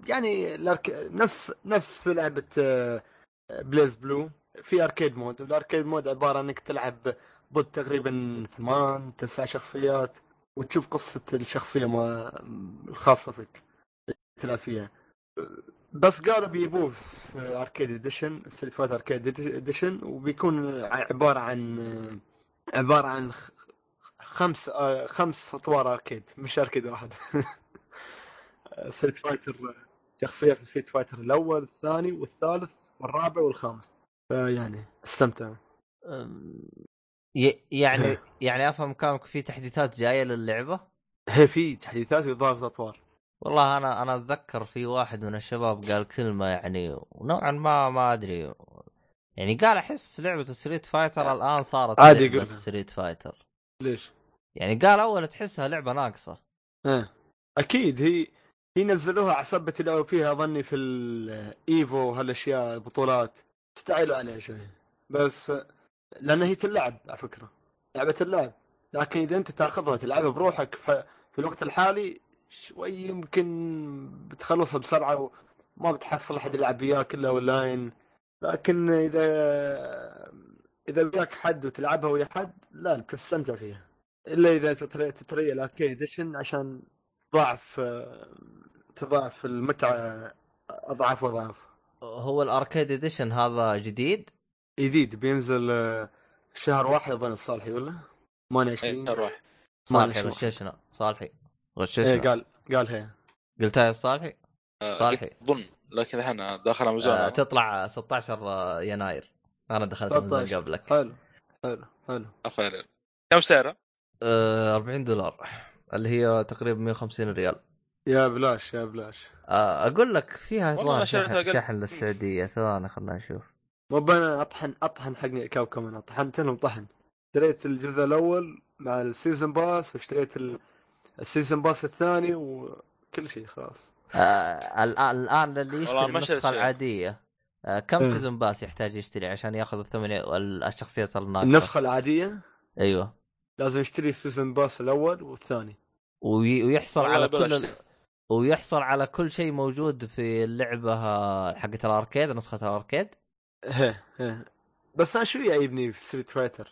يعني ال arc... نفس نفس في لعبة آه، بليز بلو. في arcade mode. وال arcade mode عبارة إنك تلعب ضد تقريبا ثمان تسع شخصيات وتشوف قصة الشخصية ما الخاصة فيك تلعب بس قالوا بيجيبوه في arcade edition ستريت فايتر arcade edition وبيكون عبارة عن عبارة عن خمس خمس أطوار اركيد مش اركيد واحد. ستريت فايتر شخصيات ستريت فايتر الأول الثاني والثالث والرابع والخامس. فيعني استمتع. ي- يعني إيه. يعني أفهم كلامك في تحديثات جاية للعبة؟ هي في تحديثات واضافه اطوار والله أنا أنا أتذكر في واحد من الشباب قال كلمة يعني ونوعا ما ما أدري. يعني قال أحس لعبة ستريت فايتر الآن صارت عادي لعبة. ستريت فايتر ليش؟ يعني قال أول تحسها لعبة ناقصة. إيه. أكيد هي هي نزلوها على سبة يلعبوا فيها أظني في الايفو وهالأشياء البطولات. استعيلوا عليها شوي. بس لأن هي تلعب على فكرة. لعبة اللعب لكن إذا أنت تأخذها تلعبها بروحك في الوقت الحالي شوي يمكن بتخلصها بسرعة وما بتحصل أحد يلعب وياك كلها أونلاين. لكن إذا إذا وياك حد وتلعبها ويا حد لا بتستمتع فيها. إلا إذا تتري تتري ال arcade edition عشان تضاعف تضاعف المتعة أضعاف وأضعاف. هو الاركيد اديشن هذا جديد؟ جديد بينزل آه، شهر واحد أظن الصالحي ولا؟ اي 28 أروح صالحي شو. غششنا صالحي. إيه غششنا قال قال هي. قلتها يا صالحي؟ صالحي. اظن لكن الحين داخل أمازون. آه تطلع 16 يناير. أنا دخلت أمازون 16. قبلك. حلو حلو حلو. فعلا كم سعره؟ آه 40 دولار اللي هي تقريبا 150 ريال. يا بلاش يا بلاش. آه، أقول لك فيها شحن, شحن للسعودية. ثواني خلنا نشوف. مو أنا اطحن أطحن حق كمان طحنت لهم طحن. اشتريت الجزء الأول مع ال season pass واشتريت ال- ال season pass الثاني وكل شيء خلاص. آه الان الآن اللي يشتري النسخة. العادية. آه كم إيه. season pass يحتاج يشتري عشان يأخذ الثمانية الشخصيات الناقصة؟ النسخة العادية؟ أيوه. لازم يشتري ال season pass الأول والثاني. وي- ويحصل على كل. ال... ويحصل على كل شيء موجود في اللعبة آه، حقت ال arcade نسخة ال arcade. هه هه بس أنا شو يعيبني في ستريت فايتر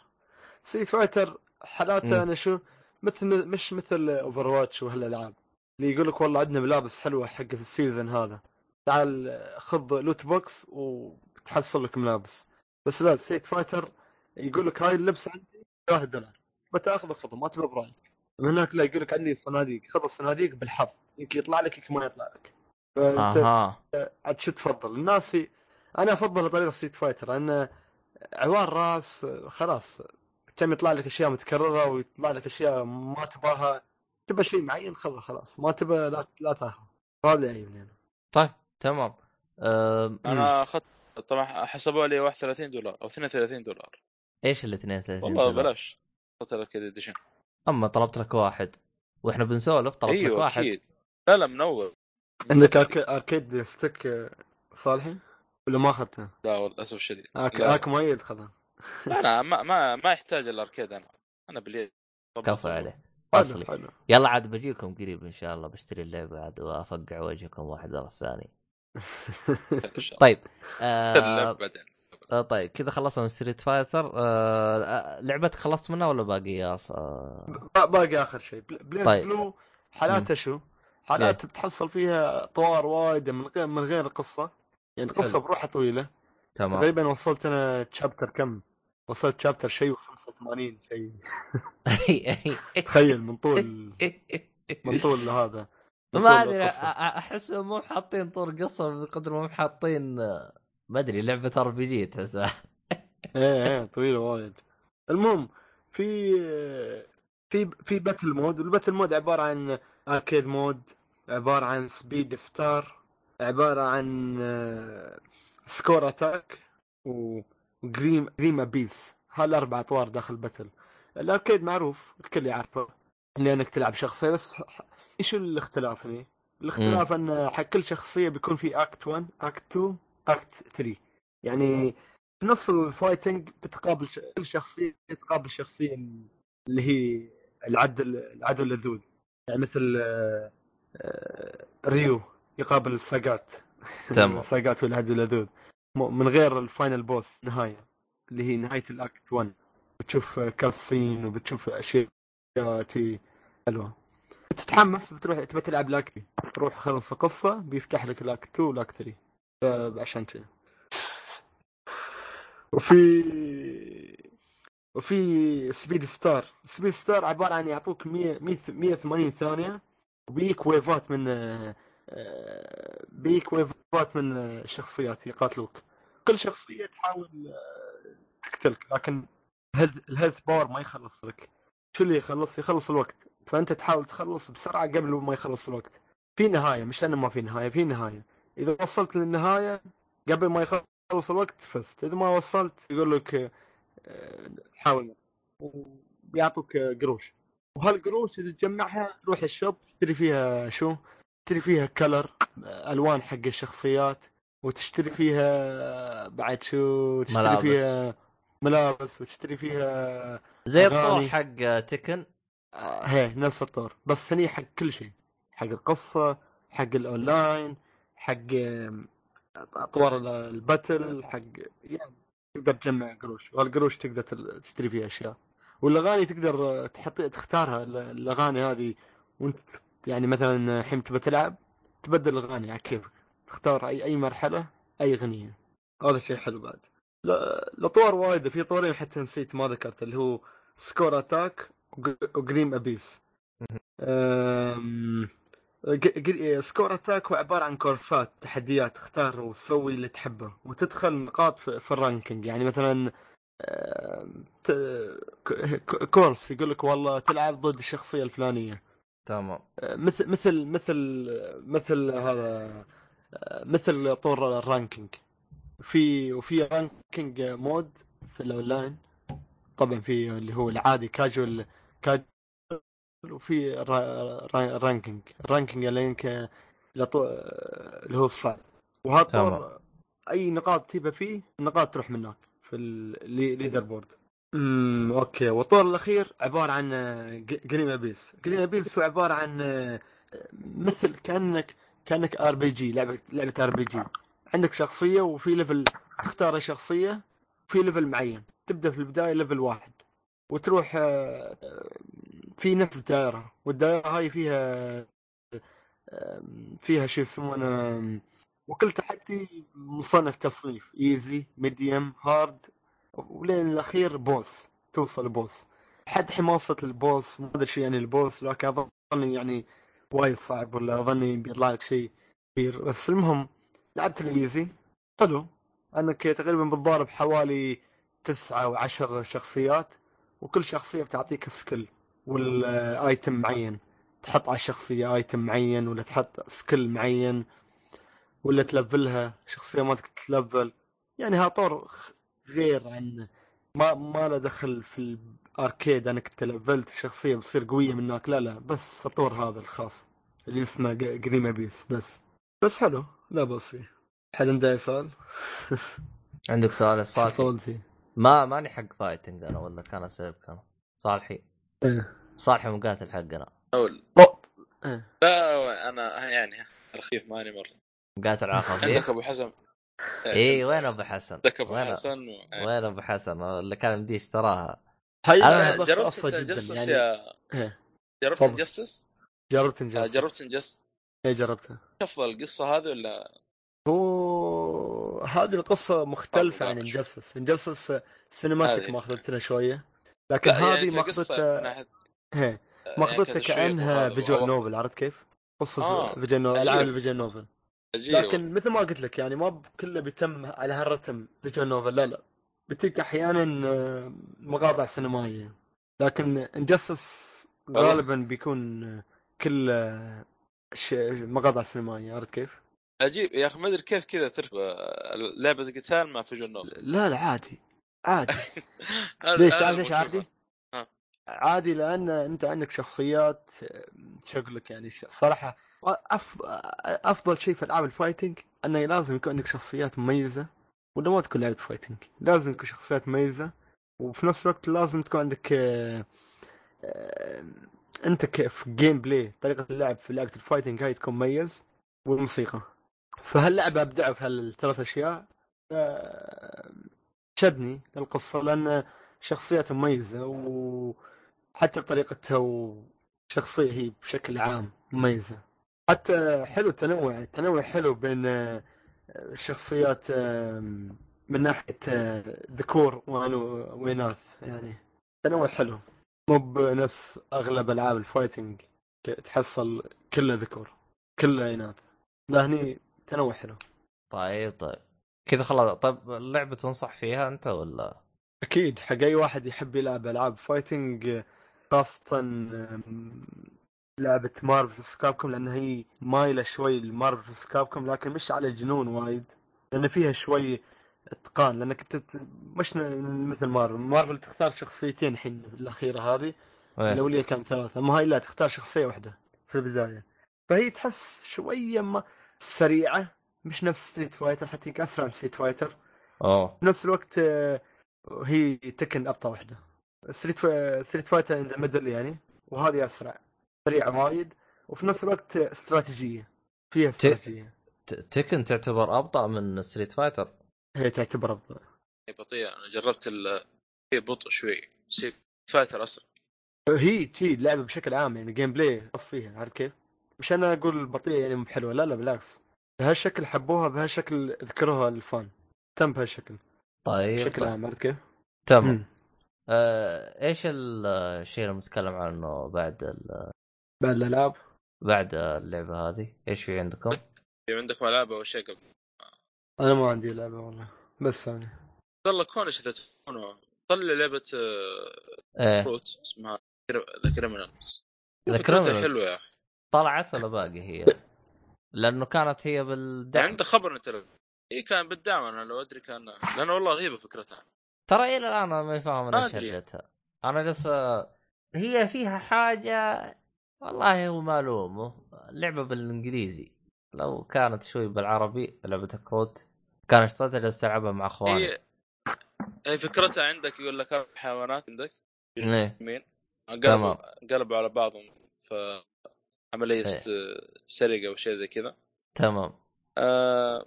ستريت فايتر. حالاته أنا شو مثل مش مثل اوفر واتش وهالألعاب. اللي يقول لك والله عندنا ملابس حلوة حق ال season هذا. تعال خذ loot box وتحصل لك ملابس. بس لا ستريت فايتر يقول لك هاي اللبس عندي 3 دولار. بتاخذه خذه ما تبى برأيك. من هناك لا يقول لك عندي صناديق. خذ الصناديق بالحظ. يمكن يطلع لك يمكن ما يطلع لك. فأنت عاد شو تفضل؟ الناس. أنا افضل طريقة ستريت فايتر لأن عوار راس خلاص كم يطلع لك أشياء متكررة ويطلع لك أشياء ما تباها. تبى شيء معين خذه خلاص. ما تبى لا لا تاخذه. هذا اللي أنا. طيب تمام. آه أنا أخذت طبعا حسبوا لي 31 دولار أو 32 دولار. إيش ال 32 والله دولار؟ بلاش. اخذت ال arcade edition أما طلبت لك واحد. وإحنا بنسولف طلبت لك أيوه واحد. أكيد. لا لا منور. عندك. arcade stick صالحي ولا ما اخذته؟ لا للأسف الشديد. أك... لا. اك مؤيد خذه أنا ما ما ما يحتاج ال arcade أنا. أنا باليد. كفو عليه. حلو أصلي. حلو. يلا عاد بجيكم قريب إن شاء الله بشتري اللعبة عاد وأفقع وجهكم واحد ورا الثاني. طيب آه آه طيب كذا خلصنا من ستريت فايتر آه آه، لعبتك خلصت منها ولا باقي يا ص... آه؟ با- باقي آخر شيء. بل- please طيب. بلو حالاته شو؟ حالات بتحصل فيها أطوار وايد من غير من غير قصة. يعني القصة. بروحها طويله تمام. تقريبا وصلت أنا chapter كم؟ وصلت chapter شيء و85 شيء. تخيل من طول من طول هذا. ما طول أدري احسهم مو حاطين طور قصة بقدر ما هم حاطين ما أدري لعبة R PG تحسها إيه إيه طويلة وايد. المهم في في في battle mode وال battle mode عبارة عن arcade mode عبارة عن Speed Star عبارة عن Score Attack و Grim Grim Abyss هالأربع أطوار داخل battle ال arcade معروف الكل يعرفه. لانك تلعب شخصية بس إيش الاختلاف هنا؟ الاختلاف إن حق كل شخصية بيكون في act 1 act 2 act 3 يعني في نفس ال fighting بتقابل ش... كل شخصية تقابل شخصيه اللي هي العدو العدو اللدود. يعني مثل آه، آه، ريو. يقابل ساجات تمام. ساجات والعدو اللدود من غير ال final boss نهاية اللي هي نهاية ال act 1 بتشوف cutscene وبتشوف أشياء تي حلوة. تتحمس بتروح تبي تلعب ال act تروح خلص القصة بيفتح لك ال act 2 وال act 3 ف- عشان كذا. وفي وفي Speed Star. Speed Star عبارة عن يعطوك 100 100 180 ثانية. وبيجيك wave ات من بيجيك wave ات من آه، شخصيات يقاتلوك. كل شخصية تحاول آه، تقتلك لكن ال health- power ما يخلص لك. شو اللي يخلص؟ يخلص الوقت. فأنت تحاول تخلص بسرعة قبل ما يخلص الوقت. في نهاية مش انه ما في نهاية في نهاية. إذا وصلت للنهاية قبل ما يخلص الوقت فزت. إذا ما وصلت يقول لك آه، حاول. وبيعطوك آه، قروش. وهالقروش اذا تجمعها تروح الشوب تشتري فيها شو؟ تشتري فيها كلر ألوان حق الشخصيات وتشتري فيها بعد شو تشتري ملابس. فيها ملابس وتشتري فيها زي الطور. حق Tekken هي نفس الطور بس هني حق كل شيء حق القصة حق الأونلاين حق أطوار ال- battle حق يعني تقدر تجمع قروش والقروش تقدر تشتري فيها أشياء والأغاني تقدر تحط تختارها ال- الأغاني هذه وانت يعني مثلا الحين تبى تلعب تبدل الأغاني على كيفك. تختار أي أي مرحلة أي أغنية. هذا شيء حلو بعد. لا- الاطوار وايد. في طورين حتى نسيت ما ذكرت اللي هو Score Attack و Grim Abyss Score Attack هو عبارة عن course ات تحديات. تختار وتسوي اللي تحبه وتدخل نقاط في, في ال ranking. يعني مثلا course يقول لك والله تلعب ضد الشخصية الفلانية. تمام. مثل مثل مثل مثل هذا مثل طور ال ranking. في وفي ranking mode في الأونلاين. طبعا في اللي هو العادي casual casual وفي ra- ra- ranking. ranking اللي اللي هو الصعب. وهذا أي نقاط تجيبها فيه النقاط تروح منك في ال leaderboard امم okay. والطور الأخير عبارة عن Grim Abyss Grim Abyss هو عبارة عن آه، مثل كأنك كأنك RPG لعبة لعبة RPG. عندك شخصية وفي level تختار الشخصية في level معين. تبدأ في البداية level واحد. وتروح آه، في نفس الدائرة. والدائرة هاي فيها فيها شو يسمونه وكل تحدي مصنف تصنيف. easy medium hard ولين الأخير boss توصل boss. حد حماصة ال boss ما أدري شو يعني ال boss لكن أظن يعني وايد صعب ولا أظن بيطلع لك شيء كبير. بس المهم لعبت ال easy. حلو. انك تقريبا بتضارب حوالي تسعة وعشر شخصيات وكل شخصية بتعطيك skill وال item معين. تحط على الشخصية item معين ولا تحط skill معين ولا تلفلها شخصية ما تتلفل يعني ها طور غير عن ما ما له دخل في ال arcade. انك تلفلت شخصية بتصير قوية منك. لا لا بس الطور هذا الخاص اللي اسمه Grim Abyss بس بس حلو. لا بس فيه. حد عنده أي سؤال؟ عندك سؤال فيه. ما ماني حق fighting أنا ولا كان اسالك أنا صالحي؟ إيه. صالحي مقاتل حقنا. اول أوه. إيه. لا أنا يعني الخيف ماني مرة. مقاتل على خفيف عندك أبو حسن اي وين أبو حسن؟ أبو حسن و... وين أبو حسن اللي كان يمدي اشتراها لعبة جربت تجسس يعني يا إيه. جربت. تجسس؟ جربت آه، انجاز جربت تجسس إيه جربتها افضل القصة هذه ولا هو هذه القصة مختلفة طب، عن لا، انجستس انجستس سينماتيك هذه. ماخذتنا شوية لكن هذه يعني إيه. آه، ماخذتها يعني كتشويق كأنها visual novel عرفت كيف؟ قصة آه، visual novel عجيب. العاب ال visual novel لكن مثل ما قلت لك يعني ما كله بيتم على هالرتم visual novel لا لا بتلك أحيانا آه، مقاطع سينمائية لكن Injustice والله. غالبا بيكون آه، كل آه، مقاطع سينمائية عرفت كيف؟ عجيب يا أخي ما أدري كيف كذا تركب لعبة قتال مع visual novel لا لا عادي عادي ليش تعرف ليش. عادي؟ عادي لأن أنت عندك شخصيات آه، شو أقول لك يعني صراحة. أفضل شيء في العاب ال fighting أنه لازم يكون عندك شخصيات مميزة ولا ما تكون لعبة fighting لازم تكون شخصيات مميزة وفي نفس الوقت لازم تكون عندك آه، آه، أنت كيف gameplay طريقة اللعب في لعبة ال fighting هاي تكون مميز والموسيقى. فهاللعبة أبدعوا في هالثلاث أشياء. آه، شدني القصة لأن شخصيات مميزة وحتى بطريقتها وشخصية هي بشكل عام مميزة. حتى حلو التنوع التنوع حلو بين آه، الشخصيات آم، من ناحية آه، ذكور وأنو- وإناث يعني تنوع حلو. مو بنفس أغلب ألعاب الفايتنج تحصل كله ذكور كله اناث لا هني تنوع حلو. طيب طيب. كذا خلاص. طيب اللعبة تنصح فيها أنت ولا؟ أكيد حق أي واحد يحب يلعب ألعاب fighting خاصة أم، لعبة Marvel Capcom لأن هي مايلة شوي ل Marvel Capcom لكن مش على الجنون وايد لأن فيها شوي إتقان لأنك أنت ت- مش مثل Marvel Marvel تختار شخصيتين الحين الأخيرة هذه إيه. الأولية كان ثلاثة أما هاي لا تختار شخصية واحدة في البداية. فهي تحس شوية ما سريعة مش نفس Street Fighter حتى أسرع من Street Fighter أوه. في نفس الوقت آه، هي Tekken أبطأ واحدة. Street. Street Fighter عند middle يعني وهذه أسرع. سريعه وايد وفي نفس الوقت استراتيجية فيها استراتيجية. ت- Tekken تعتبر أبطأ من Street Fighter هي تعتبر افضل هي بطيئة. أنا جربت ال هي بطء شوي. Street Fighter اسرع هي هي لعبة بشكل عام يعني gameplay خاص فيها عرفت كيف؟ مش أنا أقول بطيئة يعني مو حلوة لا لا بالعكس. بهالشكل حبوها بهالشكل ذكروها ال fan. تم بهالشكل. طيب, بشكل طيب. عام عرفت كيف؟ تمام. آه، إيش ال- الشيء اللي متكلم عنه بعد ال- بعد الألعاب؟ بعد اللعبة هذه. إيش في عندكم؟ في عندك ملعب أو شيء قبل؟ أنا ما عندي لعبة والله بس أنا والله كونش إذا طلع لعبة آه، إيه. روت اسمها ذا كريمنالز ذا كريمنالز حلوة يا أخي. طلعت ولا باقي هي؟ لأنه كانت هي يعني بالدعم عنده خبر أنت اي كان بالدعم أنا لو أدري كان لأنه والله رهيبه فكرتها. ترى إلى الآن أنا ما فاهم أنا. شريتها أنا بس هي فيها حاجة والله هو ما الومه اللعبه بالإنجليزي. لو كانت شوي بالعربي لعبة كروت كان اشتريتها جالس ألعبها مع أخواني. هي هي فكرتها عندك يقول لك أربع حيوانات عندك. إيه. يمين تمام. قلبوا قلبوا على بعضهم في عملية إيه. سرقة أو شيء زي كذا. تمام. آه،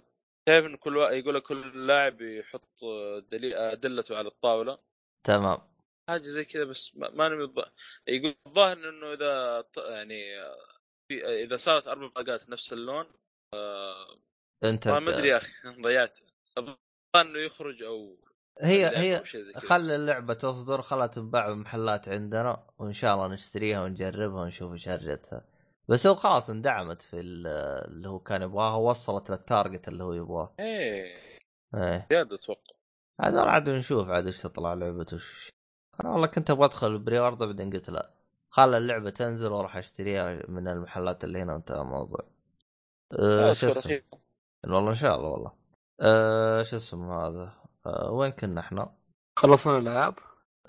شايف إن كل وا... يقول لك كل لاعب يحط دليل أدلته على الطاولة. تمام. حاجة زي كذا بس ما- ما نبي الظ- يقول الظاهر إنه إذا يعني في إذا صارت أربع بطاقات نفس اللون آه، أنت ما ادري يا أخي ضيعت. الظاهر إنه يخرج أو هي هي. خلي اللعبة تصدر خلها تنباع بمحلات عندنا وإن شاء الله نشتريها ونجربها ونشوف إيش هرجتها. بس هو خلاص اندعمت في ال- اللي هو كان يبغاها ووصلت للتارجت اللي هو يبغاه. إيه. إيه. زيادة أتوقع. عاد عاد نشوف عاد إيش تطلع لعبته وش. أنا والله كنت أبغى أدخل ال pre-order بعدين قلت لا. خلى اللعبة تنزل وأروح أشتريها من المحلات اللي هنا وانتهى الموضوع. أه آه، شو اسمه. والله إن شاء الله والله. أه شو اسمه هذا؟ أه وين كنا إحنا؟ خلصنا الألعاب؟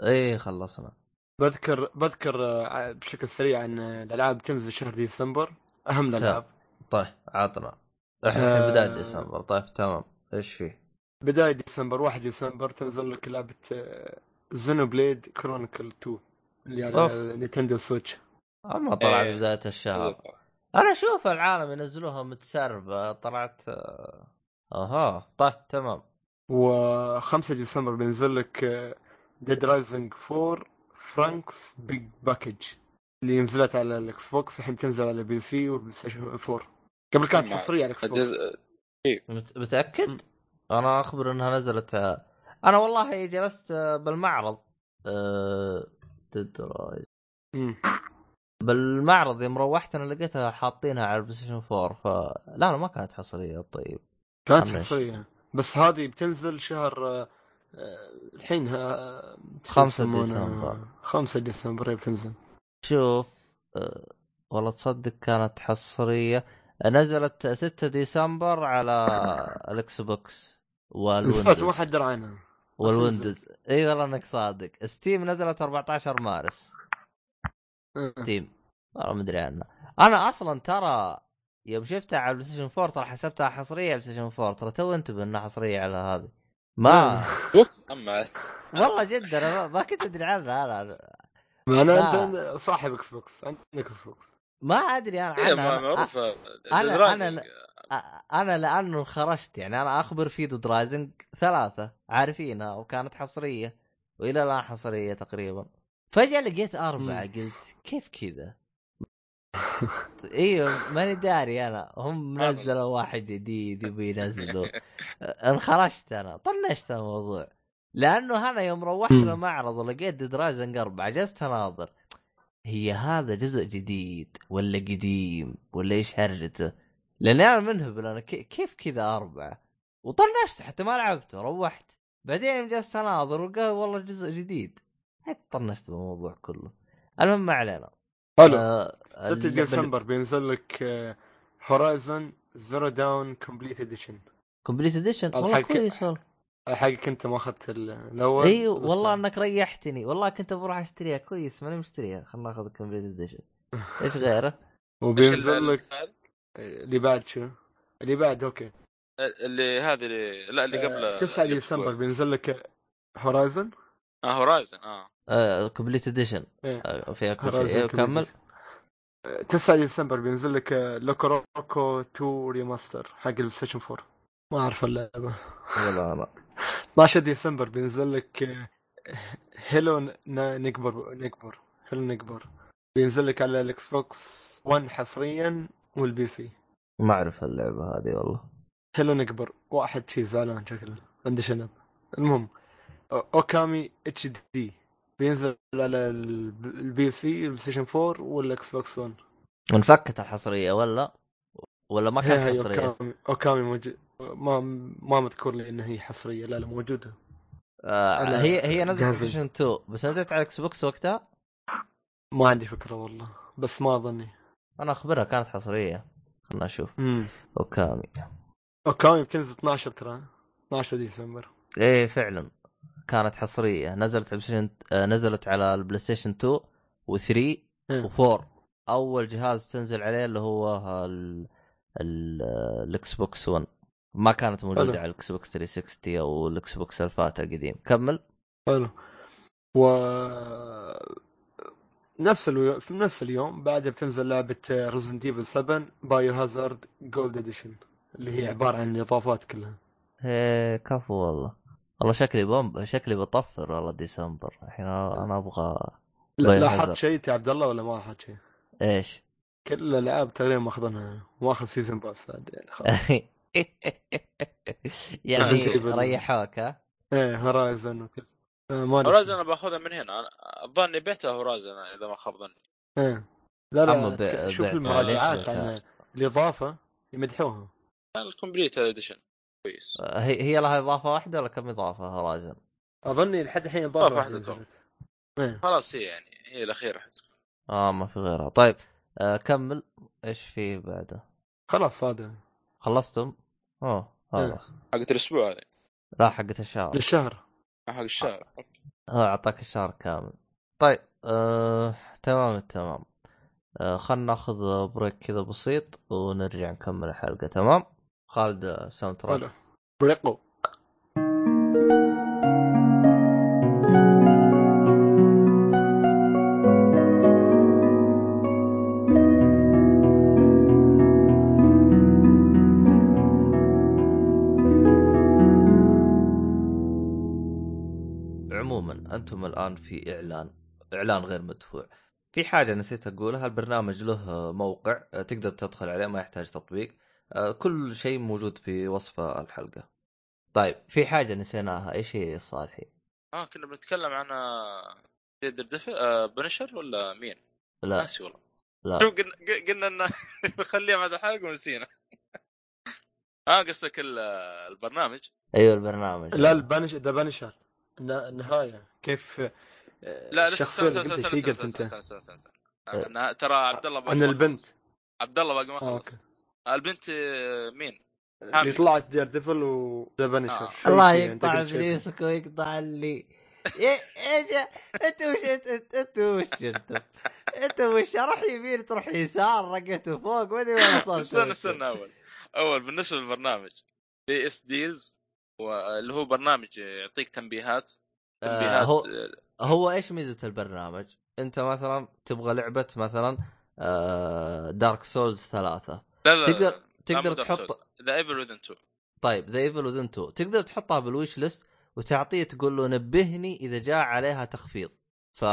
إيه خلصنا. بذكر بذكر آه، بشكل سريع إن الألعاب تنزل شهر ديسمبر أهم الألعاب. طيب عطنا. إحنا الحين بداية آه. ديسمبر. طيب تمام. إيش فيه؟ بداية ديسمبر 1 ديسمبر تنزل لك لعبة Xenoblade Chronicles 2 اللي. على Nintendo Switch. اما طلعت إيه. بداية الشهر. أنا أشوف العالم ينزلوها متسربة. طلعت آه، أها. طيب تمام. و5 ديسمبر بينزل لك Dead Rising 4 Frank's Big Package اللي نزلت على ال Xbox الحين تنزل على PC وال PlayStation 4 قبل كانت حصرية على ال Xbox الجزء مت- متأكد؟ أنا أخبر إنها نزلت آه، أنا والله جلست آه، بالمعرض آه،. مم. بالمعرض يوم روحت أنا لقيتها حاطينها على ال PlayStation 4 ف لا ما كانت حصرية طيب كانت. حصرية بس هذه بتنزل شهر آه، آه، الحين ها- خمسة يسمونه؟ ديسمبر. 5 ديسمبر هي بتنزل شوف آه، والله تصدق كانت حصرية نزلت 6 ديسمبر على ال Xbox نزلت ما وال Windows حد درى عنها وال Windows. إي والله إنك صادق. Steam نزلت 14 مارس. آه. Steam. والله ما أدري عنها. أنا أصلا ترى يوم شفتها على ال PlayStation 4 ترى حسبتها حصرية على ال PlayStation 4 ترى تو انتبه انها حصرية على هذه. ما أما والله جد أنا ما- كنت أدري عنها. أنا أنا. أنت صاحب Xbox عندك Xbox ما أدري أنا هي عنها ما- معروفه أنا- Dead Rising. أنا- أنا لأنه خرجت يعني أنا أخبر في Dead Rising ثلاثة عارفينها وكانت حصرية وإلى الآن حصرية تقريبا فجأة لقيت أربعة. قلت كيف كذا؟ إيوه ماني داري أنا هم. نزلوا واحد جديد يبي ينزلوا انخرجت أنا طنشت الموضوع لأنه أنا يوم روحت مم. المعرض ولقيت Dead Rising أربعة جلست أناظر هي هذا جزء جديد ولا قديم ولا إيش هرجته؟ لاني أنا منهبل أنا كي- كيف كذا أربعة؟ وطنشت حتى ما لعبته روحت. بعدين جلست أناظر وقال والله جزء جديد. حتى طنشت بالموضوع كله. المهم ما علينا. حلو. آه 6 اللعبة- ديسمبر بينزل لك Horizon Zero Dawn Complete Edition Complete Edition والله كويس والله. حقك انت ما أخذت ال- الأول؟ أيوه والله إنك ريحتني. والله كنت بروح أشتريها. كويس ماني مشتريها. خلنا ناخذ complete edition إيش غيره؟ وبينزل لك اللي بعد شو؟ اللي بعد أوكي. اللي هذه اللي لا اللي قبل 9 ديسمبر بينزل لك Horizon آه Horizon آه. آه complete edition إيه. آه فيها كل شيء. كمل 9 ديسمبر بينزل لك LocoRoco 2 Remaster حق البلاي ستيشن 4 ما أعرف اللعبة. ولا أنا 12 ديسمبر بينزل لك آه، Hello Neighbor Neighbor Hello Neighbor بينزل لك على الاكس بوكس 1 حصريا وال PC. ما أعرف اللعبه هذه والله. Hello Neighbor واحد شي زعلان شكله عنده شنب. المهم Okami H D. بينزل على الب- ال PC البلاي ستيشن 4 والاكس بوكس 1 انفكت الحصريه ولا؟ ولا ما كانت حصرية؟ Okami Okami موجود. ما ما مذكور لي انها هي حصرية لا لا موجودة. آه هي هي نزلت جهاز بلاي ستيشن 2 بس نزلت على إكس بوكس وقتها؟ ما عندي فكرة والله بس ما أظني. أنا أخبرها كانت حصرية. خلنا نشوف. امم Okami. Okami بتنزل 12 ترى 12 ديسمبر. إيه فعلا. كانت حصرية. نزلت على البلايستيشن آه، نزلت على البلاي ستيشن 2 و3 إيه. و4 أول جهاز تنزل عليه اللي هو ال- ال- الاكس بوكس 1 ما كانت موجودة حلو. على الإكس بوكس 360 أو الإكس بوكس الفات القديم كمل حلو و نفس اليوم في نفس اليوم بعدها بتنزل لعبة Resident Evil 7 Biohazard Gold Edition اللي هي عبارة عن الاضافات كلها إيه كفو والله والله شكلي بوم شكلي بطفر والله ديسمبر الحين أنا أبغى لاحظت. شيء يا عبد الله ولا ما لاحظت شيء؟ إيش؟ كل الألعاب تقريبا ماخذينها ماخذ season pass يعني خلاص يعني. ريحوك ها؟ إيه Horizon آه، أدري. Horizon أنا باخذها من هنا أنا ظني بعتها Horizon إذا ما خاب ظني إيه لا لا شوف. المراجعات عن بعتها؟ الإضافة يمدحوها ال complete edition كويس هي هي لها إضافة واحدة ولا كم إضافة Horizon؟ أظني لحد الحين تو. نزلت. إيه خلاص هي يعني هي الأخيرة حتكون آه ما في غيرها طيب آه كمل إيش في بعده؟ خلاص هذا خلصتم؟ أوه خلاص حقت الأسبوع هذه؟ لا حقت الشهر. للشهر. حق الشهر. هو أعطاك الشهر كامل. طيب آه تمام التمام آه خلنا ناخذ break كذا بسيط ونرجع نكمل الحلقة تمام؟ خالد آه، soundtrack حلو أنتم الآن في إعلان إعلان غير مدفوع. في حاجة نسيت أقولها البرنامج له موقع آه، تقدر تدخل عليه ما يحتاج تطبيق. آه، كل شيء موجود في وصف الحلقة. طيب في حاجة نسيناها إيش هي الصالحي آه كنا بنتكلم عن آه، دردفة آه بنشر ولا مين؟ لا. ناسي والله. لا. شوف قلنا قلنا إن نخليها بعد الحلقة ونسينا. آه قصدك ال- البرنامج؟ أيوه البرنامج. لا البنش ذا بنشر النهاية كيف؟ آه، لا لسه اللي استنى أنا ترى عبد الله باقي عن ما البنت. خلص. عبد الله باقي ما آه، خلص. البنت آه، مين؟ اللي. طلعت دير ديفل وذا بنشر آه. شيء الله أنت يقطع. ابليسك ويقطع لي إيه- إيش انت وش انت انت- انت وش انت انت وش راح يمين تروح يسار رقته فوق ما ادري وين وصلت استنى استنى أول. أول بالنسبة للبرنامج PS Deals واللي هو برنامج يعطيك تنبيهات آه، تنبيهات هو آه، هو إيش ميزة البرنامج؟ أنت مثلا تبغى لعبة مثلا Dark Souls ثلاثة لا لا تقدر تقدر لا، تحط The Evil Within 2 طيب The Evil Within 2 تقدر تحطها بال wishlist وتعطيه تقول له نبهني إذا جاء عليها تخفيض. ف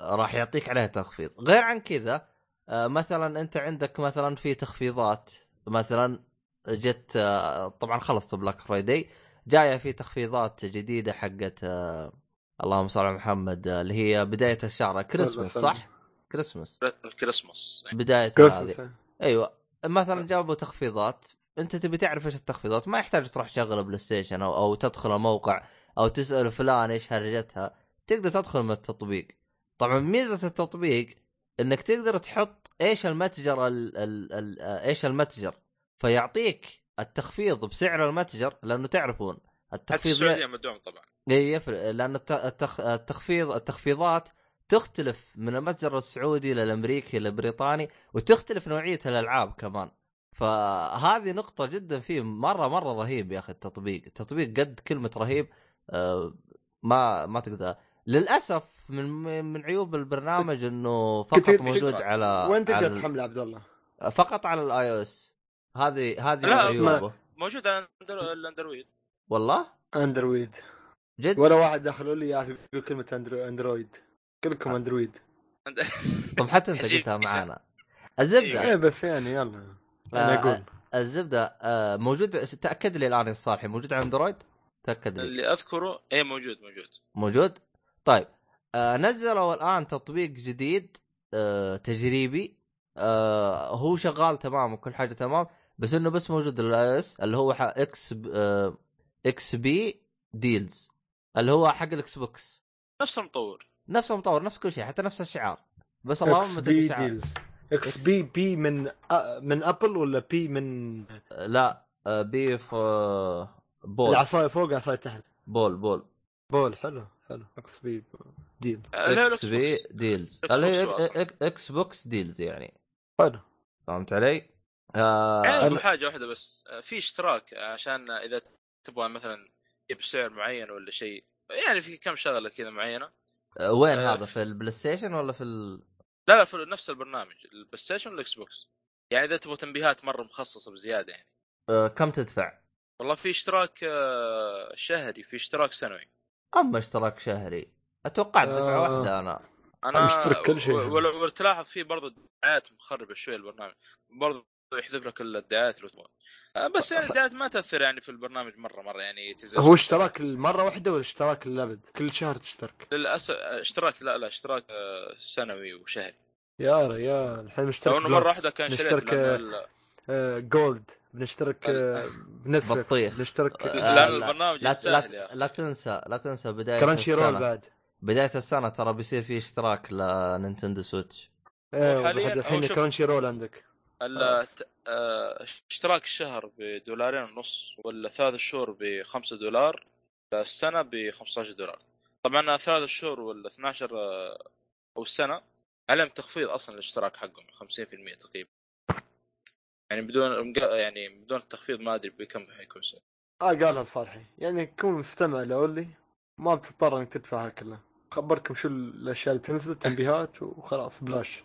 راح يعطيك عليها تخفيض. غير عن كذا آه، مثلا أنت عندك مثلا في تخفيضات مثلا جت آه، طبعا خلصت Black Friday. جاية في تخفيضات جديدة حقت آه، اللهم صل على محمد آه، اللي هي بداية الشهر. كريسمس صح؟ Christmas ال Christmas بداية هذه. كريسمس أيوه. مثلا جابوا تخفيضات. أنت تبي تعرف إيش التخفيضات؟ ما يحتاج تروح تشغل بلاي ستيشن أو أو تدخل الموقع أو تسأل فلان إيش هرجتها. تقدر تدخل من التطبيق. طبعا ميزة التطبيق إنك تقدر تحط إيش المتجر ال ال ال إيش المتجر. فيعطيك التخفيض بسعر المتجر لأنه تعرفون التخفيض السعوديه مدعوم طبعا. إي يفرق لأن الت- التخ... التخفيض التخفيضات تختلف من المتجر السعودي للأمريكي للبريطاني وتختلف نوعية الألعاب كمان. فهذه نقطة جدا فيه مرة مرة رهيب يا أخي التطبيق. التطبيق قد كلمة رهيب آه، ما ما تقدر. للأسف من من عيوب البرنامج إنه فقط موجود. على وين تقدر تحمله عبد الله؟ ال- فقط على ال iOS هذه هذه لا، عيوبه موجود على الأندر- الأندرويد. والله؟ أندرويد. جد؟ ولا واحد دخلوا لي يعرف يقول كلمة أندرو... أندرويد. كلكم أندرويد. عند- طب حتى أنت. قلتها معانا. الزبدة. إيه بس يعني يلا. أنا آه، أقول الزبدة آه، موجود تأكد لي الآن يا صالحي موجود على أندرويد؟ تأكد لي. اللي أذكره إيه موجود موجود. موجود؟ طيب. آه، نزلوا الآن تطبيق جديد آه، تجريبي. آه، هو شغال تمام وكل حاجة تمام. بس إنه بس موجود ال iOS اللي هو X B- آه، XB Deals اللي هو حق الاكس بوكس. نفس المطور. نفس المطور نفس كل شيء حتى نفس الشعار. بس اللهم بي ساعة. ديلز. إكس. بي بي من أ... من أبل ولا بي من؟ لا آه، بيف آه، بول العصايه فوق عصايه تحت بول بول بول حلو حلو. إكس بي ديل. آه، إكس بي. ديلز. اللي هي إكس بوكس ديلز يعني. حلو. فهمت علي؟ آه يعني أنا- حاجة واحدة بس. آه، في اشتراك عشان إذا تبغى مثلا تجيب سعر معين ولا شيء. يعني في كم شغلة كذا معينة. آه، وين آه، هذا؟ في البلاي ستيشن ولا في ال... لا لا في نفس البرنامج البلاي ستيشن والاكس بوكس يعني إذا تبغى تنبيهات مرة مخصصة بزيادة يعني. آه كم تدفع؟ والله في اشتراك آه، شهري في اشتراك سنوي. أما اشتراك شهري أتوقع دفعه آه. واحدة أنا. أنا مشترك كل شيء. ولو تلاحظ في برضو دعايات مخربة شوي البرنامج. برضو يحذف لك الدعايات لو تبغى. آه، بس يعني الدعايات ما تأثر يعني في البرنامج مرة مرة يعني تزعج هو اشتراك المره واحدة ولا اشتراك للأبد؟ كل شهر تشترك. للأسف اشتراك لا لا اشتراك آه، سنوي وشهري. يا ريال الحين لو نشترك إنه مرة واحدة كان شريت نشترك آه، ال- آه، Gold بنشترك آه، ب Netflix بطيخ. نشترك آه، لا، البرنامج لا لا. لا تنسى لا تنسى بداية Crunchyroll بعد. بداية السنة ترى بيصير في اشتراك ل Nintendo Switch. إيه حالياً الحين Crunchyroll عندك. آه، اشتراك الشهر بدولارين ونص ولا ثلاث شهور ب 5 دولار السنة ب 15 دولار. طبعا ثلاث شهور ولا 12 آه، أو السنة عليهم تخفيض أصلا الاشتراك حقهم 50% تقريبا. يعني بدون يعني بدون التخفيض ما أدري بكم حيكون سعر. آه قالها صالحي. يعني كون مستمع لاولي ما بتضطر إنك تدفعها كلها خبركم شو الأشياء اللي تنزل تنبيهات وخلاص بلاش.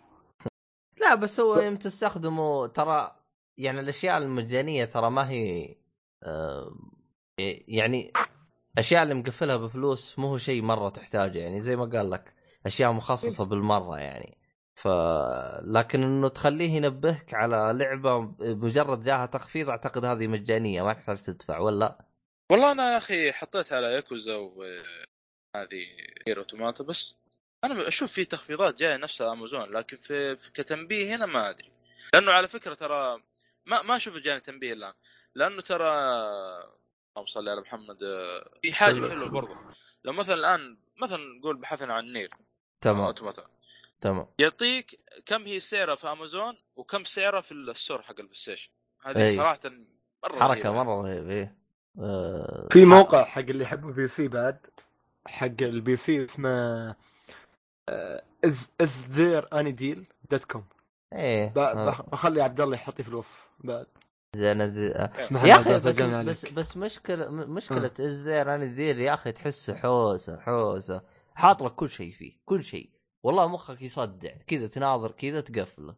بس هو يوم تستخدمه ترى يعني الأشياء المجانية ترى ما هي آه، يعني أشياء اللي مقفلها بفلوس مو هو شيء مرة تحتاجه. يعني زي ما قال لك أشياء مخصصة بالمرة يعني. ف لكن إنه تخليه ينبهك على لعبة مجرد جاها تخفيض أعتقد هذه مجانية ما تحتاج تدفع ولا؟ والله أنا يا أخي حطيت على ياكوزا وهذه Nier Automata بس أنا أشوف في تخفيضات جاية نفسها أمازون لكن في, في كتنبيه هنا ما أدري. لأنه على فكرة ترى ما ما أشوف جاني تنبيه الآن. لأنه ترى اللهم صل على محمد في حاجة حلوة برضه لو مثلا الآن مثلا نقول بحثنا عن Nier تمام. Automata تمام. يعطيك كم هي سعرها في أمازون وكم سعرها في ال store حق البلاي ستيشن. هذه أي. صراحة مرة حركة رهيبة. مرة رهيبة إيه. آه، في موقع حق اللي يحب ال PC بعد حق ال PC اسمه is is there any deal dot com إيه آه. بخلي عبد الله يحطي في الوصف. بعد. زين. اسمها يا أخي بس بس. بس مشكله مشكلة أنا there يا أخي تحسه حوسه حوسة. حاط لك كل شيء فيه كل شيء. والله مخك يصدع. كذا تناظر كذا تقفله.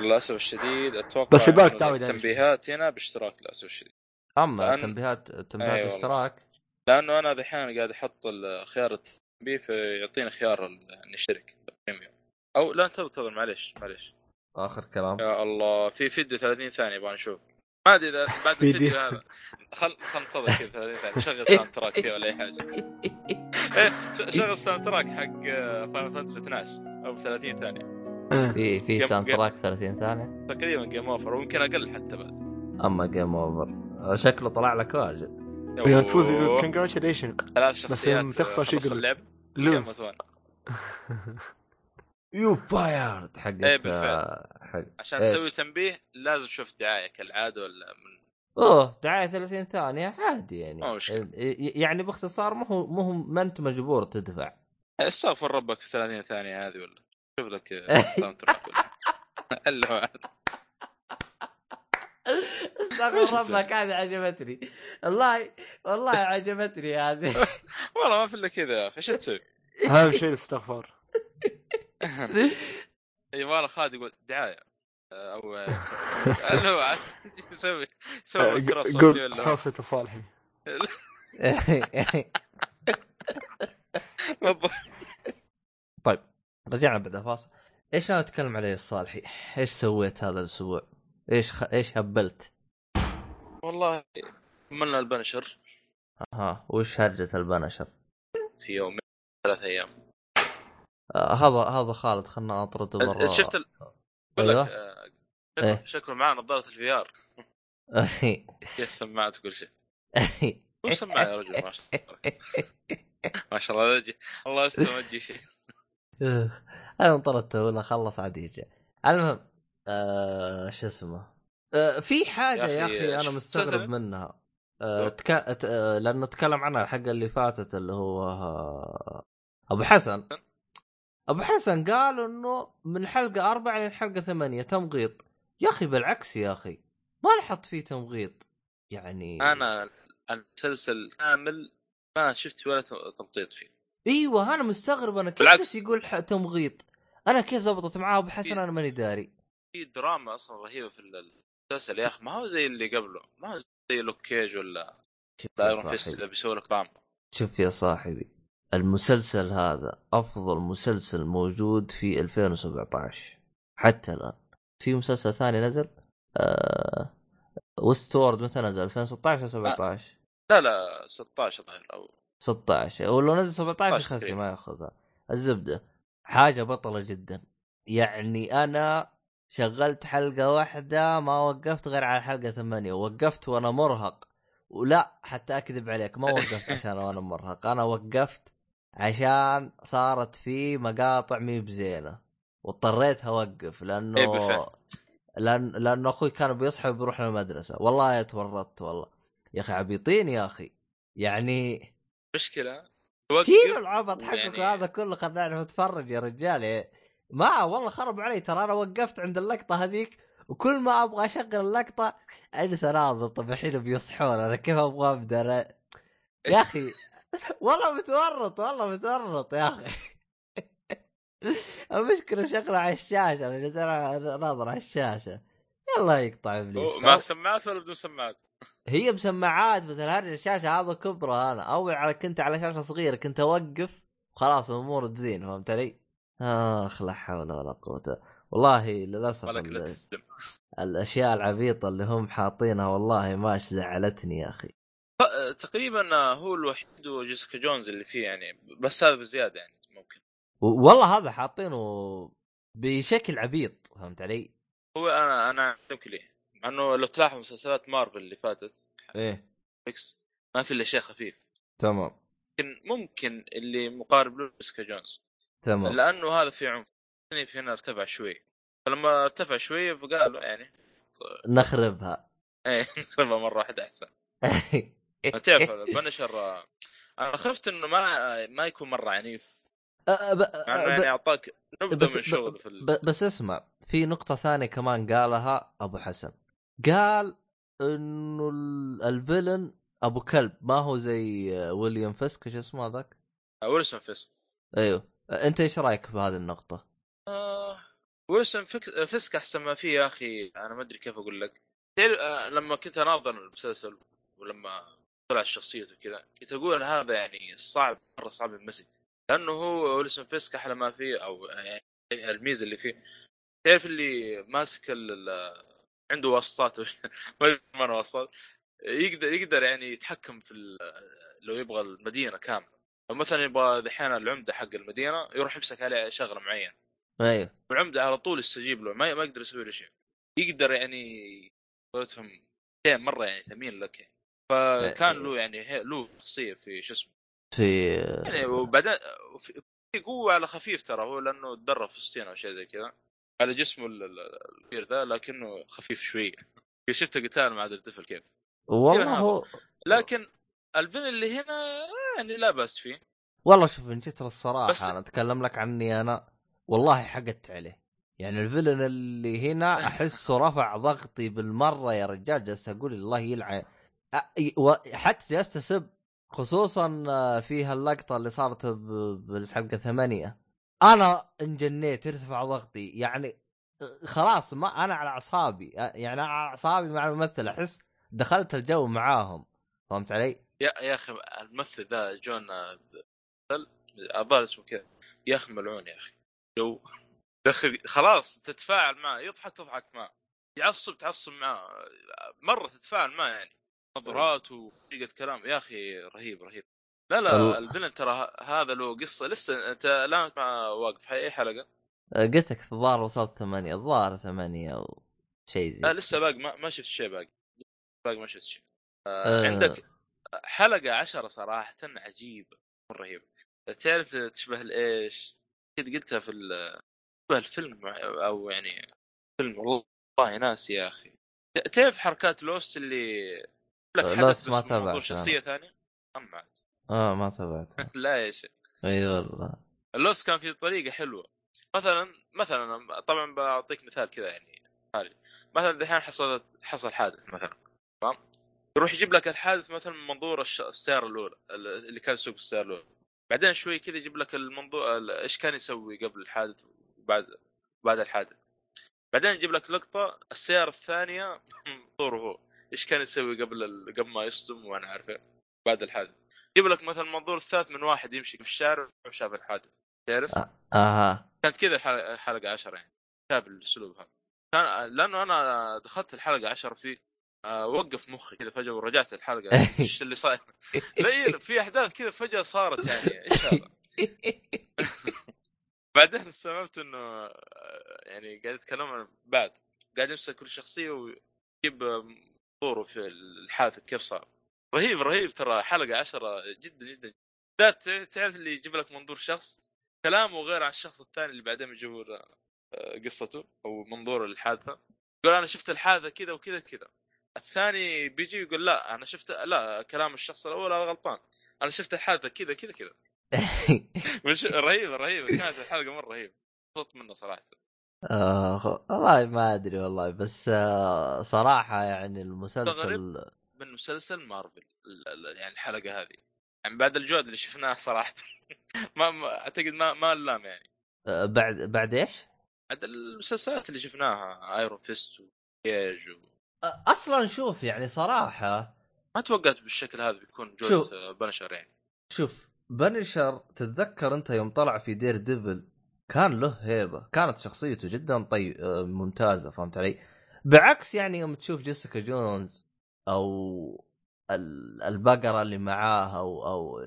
للاسف الشديد. أتوقع بس التنبيهات هنا باشتراك. للاسف الشديد. أما لأن- تنبيهات تنبيهات أي والله. اشتراك لأنه أنا دحين قاعد أحط خيار التنبيه فيعطيني خيار ال- نشترك premium أو لا انتظر انتظر معليش معليش. آخر كلام. يا الله في فيديو 30 ثانية يبغى نشوف. ما أدري إذا بعد فيديو. الفيديو هذا. خل خل ننتظر كذا 30 ثانية. شغل soundtrack كذا ولا أي حاجة. إيه، شغل soundtrack حق Final Fantasy 12 أو 30 ثانية. آه. في في sound. track 30 ثانية. تقريبا game over ويمكن أقل حتى بعد. أما game over شكله طلع لك واجد. تفوز أوه. congratulation ثلاث شخصيات تخسر لك؟ اللعب lose you fired حقت إيه، بالفعل. آه، حق عشان؟ تسوي تنبيه لازم تشوف دعاية كالعادة ولا من أوه دعاية 30 ثانية عادي يعني ما مشكلة. ي- يعني باختصار مو هو مو هو ما أنت مجبور تدفع استغفر ربك في 30 ثانية هذه ولا شوف لك الا واحد. إيش استغفر؟ ربك هذه عجبتني والله والله عجبتني هذه والله ما في إلا كذا يا أخي إيش تسوي؟ اهم شيء الاستغفار يبغى خالد يقول دعاية أو اللي هو عاد يسوي يسوي قول ولا حوصة صالحي طيب رجعنا بعد فاصل إيش أنا أتكلم عليه الصالحي؟ إيش سويت هذا الأسبوع؟ إيش خ... إيش هبلت؟ والله. كملنا ال Punisher ها وش هرجة ال Punisher؟ في يومين ثلاث أيام. آه هذا هذا خالد خلنا أطرده برا شفت ال... بقول لك أيوه. آه، إيه. شكله- شكله معاه نظاره ال VR فيها السماعات وكل شيء. مو سماعه يا رجل؟ ما شاء الله. ما شاء الله الله يستر ما تجي شيء. أنا طردته ولا خلص عاد يرجع المهم آه شو اسمه؟ آه في حاجة يا يا أخي، أخي أنا مستغرب؟ منها. آه يو. تك... ت... آه لأنه تكلم عنها الحلقة اللي فاتت اللي هو آه أبو حسن. أبو حسن قال إنه من حلقة أربعة للحلقه ثمانية تمغيط. يا أخي بالعكس يا أخي ما لاحظت فيه تمغيط. يعني أنا المسلسل كامل ما شفت ولا تمطيط فيه. أيوه أنا مستغرب. أنا كيف بالعكس. يقول. تمغيط؟ أنا كيف زبطت معاه؟ أبو حسن أنا ماني داري. في دراما أصلا رهيبة في المسلسل يا أخي ما هو زي اللي قبله ما هو زي Luke Cage ولا Iron Fist اللي بيسوي لك دراما شوف يا صاحبي المسلسل هذا أفضل مسلسل موجود في 2017 حتى الآن. في مسلسل ثاني نزل آه... وست وورد متى نزل؟ 2016 أو 17 لا لا 16 ظاهر أو 16 ولو نزل 17 16 يخسي تقريبا. ما ياخذها. الزبدة حاجة بطلة جدا. يعني أنا شغلت حلقة واحدة ما وقفت غير على حلقة ثمانية. وقفت وأنا مرهق. ولا حتى أكذب عليك ما وقفت عشان وأنا مرهق. أنا وقفت عشان صارت في مقاطع مي بزينة. واضطريت أوقف إيه لأنه بالفعل. لأن لأنه أخوي كان بيصحى بيروح للمدرسه والله تورطت والله. يا أخي عبيطين يا أخي. يعني مشكلة. شيلوا العبط حقك يعني- هذا كله خلينا نعرف نتفرج يا رجال. إيه. ما والله خرب علي ترى أنا وقفت عند اللقطة هذيك وكل ما أبغى أشغل اللقطة أجلس أناظر. طب الحين بيصحون أنا كيف أبغى أبدأ؟ أنا... يا أخي والله متورط والله متورط يا أخي. المشكلة مشغله على الشاشة أنا جالس أناظر على الشاشة. يلا يقطع إبليس. معك سماعات ولا بدون سماعات؟ هي بسماعات بس الهرج الشاشة هذا كبره أنا. اول على كنت على شاشة صغيرة كنت أوقف وخلاص الأمور تزين فهمت علي؟ آخ لا حول ولا قوة. والله للأسف ال- الأشياء العبيطة اللي هم حاطينها والله ما زعلتني يا أخي. تقريبا هو الوحيد وجيسيكا جونز اللي فيه يعني بس هذا بزيادة يعني ممكن. والله هذا حاطينه بشكل عبيط فهمت علي؟ هو أنا أنا اعلمك ليه؟ مع إنه لو تلاحظ مسلسلات مارفل اللي فاتت إيه. ما في إلا شيء خفيف. تمام. لكن ممكن اللي مقارب له جيسيكا جونز. تمام. لأنه هذا في عنف الثاني في هنا ارتفع شوي. فلما ارتفع شوي فقالوا يعني نخربها. إيه نخربها مرة واحدة أحسن. تعرف ال Punisher أنا خفت إنه ما ما يكون مرة عنيف. أه، ب- إنه يعني أعطاك نبذة من شغل في ال... ب- بس اسمع في نقطة ثانية كمان قالها أبو حسن. قال إنه ال- ال villain أبو كلب ما هو زي ويليام فيسك إيش اسمه هذاك؟ ويلسون فيسك أيوه. أنت إيش رأيك بهذه النقطة؟ آه ويلسون. فيسك أحسن ما فيه يا أخي أنا ما أدري كيف أقول لك آه لما كنت أناظر المسلسل ولما طلع شخصيته كذا كنت أقول هذا يعني صعب مرة صعب يمسك لأنه هو ويلسون فيسك أحلى ما فيه أو يعني الميزة اللي فيه تعرف اللي ماسك عنده واسطات ما ما واسطات يقدر يقدر يعني يتحكم في. لو يبغى المدينة كاملة مثلا يبغى دحين العمدة حق المدينة يروح يمسك عليه شغلة معينة. أيوه. والعمده على طول يستجيب له ما ما يقدر يسوي له شيء. يقدر يعني قولتهم شيء مرة يعني ثمين لك يعني. فكان له يعني له شخصية في شو اسمه. في يعني وبعدين في قوة على خفيف ترى هو لأنه تدرب في الصين أو شيء زي كذا. على جسمه ال- ال- الكبير ذا لكنه خفيف شوي. شفت قتال مع الطفل كيف. والله هو لكن الفيلن اللي هنا يعني لا بأس فيه. والله شوف ان جيت للصراحة بس- أنا أتكلم لك عني أنا والله حقدت عليه. يعني الفيلن اللي هنا أحسه رفع ضغطي بالمرة يا رجال جالس أقول الله يلعن. حتى جلست أسب خصوصا آه، في هاللقطه اللي صارت بالحلقة ثمانية. أنا انجنيت ارتفع ضغطي. يعني آه، خلاص ما أنا على أعصابي. يعني على أعصابي مع الممثل أحس دخلت الجو معاهم. فهمت علي؟ يا يا أخي الممثل ذا جون آه، الظاهر اسمه كذا. يا أخي ملعون يا أخي. جو. دخل خلاص تتفاعل معه يضحك تضحك معه. يعصب تعصب معه مرة تتفاعل معه يعني. نظرات وطريقة كلام. يا أخي رهيب رهيب. لا لا. الفيلن ترى هذا له قصة. لسه أنت الآن واقف أي حلقة؟ آه، قلت لك الظاهر وصلت ثمانية الظاهر ثمانية أو شيء زي لا لسه باقي ما, ما شفت شيء باقي. باقي ما شفت شيء. آه. عندك حلقة عشرة صراحة عجيبة مره رهيبة. تعرف تشبه الإيش؟ قد قلتها في في الفيلم أو يعني فيلم والله ناسي يا أخي. تعرف حركات لوست اللي لك حدث ما تابعت شخصية ثانية؟ عاد. آه ما تابعت لا يا شيخ. إي والله. اللوست كان في طريقة حلوة. مثلا مثلا طبعا بعطيك مثال كذا يعني حالي مثلا دحين حصلت حصل حادث مثلا تمام؟ يروح يجيب لك الحادث مثلا من منظور السيارة الأولى اللي كان يسوق السيارة الأولى. بعدين شوي كذا يجيب لك المنظور ال- إيش كان يسوي قبل الحادث وبعد بعد الحادث. بعدين يجيب لك لقطة السيارة الثانية منظوره هو. إيش كان يسوي قبل ال... قبل ما يصدم وأنا عارفه بعد الحادث. يجيب لك مثلا المنظور الثالث من واحد يمشي في الشارع وشاف الحادث. تعرف؟ أها كانت كذا الحلقة حلقة 10 يعني تابع الأسلوب هذا. كان لأنه أنا دخلت الحلقة 10 فيه آه، وقف مخي كذا فجأة ورجعت الحلقة. إيش اللي صاير؟ لا إيه، في أحداث كذا فجأة صارت يعني إيش هذا؟ بعدين استوعبت إنه آه، يعني قاعد يتكلم عن بعد قاعد يمسك كل شخصية ويجيب منظوره في الحادث كيف صار. رهيب رهيب ترى حلقة 10 جدا جدا. ذات تعرف اللي يجيب لك منظور شخص؟ كلامه غير عن الشخص الثاني اللي بعدين يجيبوا آه، قصته أو منظور الحادثه يقول أنا شفت الحادثة كذا وكذا كذا. الثاني بيجي يقول لا أنا شفت لا كلام الشخص الأول هذا غلطان. أنا شفت الحادثة كذا كذا كذا. مش رهيبه رهيبه كانت الحلقة مرة رهيبه انبسطت منها صراحة. آه والله ما أدري والله بس آه صراحة يعني المسلسل من مسلسل مارفل يعني الحلقة هذه. يعني بعد الجهد اللي شفناه صراحة. ما, ما أعتقد ما ما اللام يعني. آه بعد بعد إيش؟ بعد المسلسلات اللي شفناها Iron Fist و Cage و... أصلا شوف يعني صراحة ما توقعت بالشكل هذا بيكون؟ جودة Punisher يعني. شوف Punisher تتذكر أنت يوم طلع في Daredevil كان له هيبة كانت شخصيته جدا طيب ممتازة فهمت علي؟ بعكس يعني يوم تشوف Jessica Jones أو ال- البقرة اللي معاه أو أو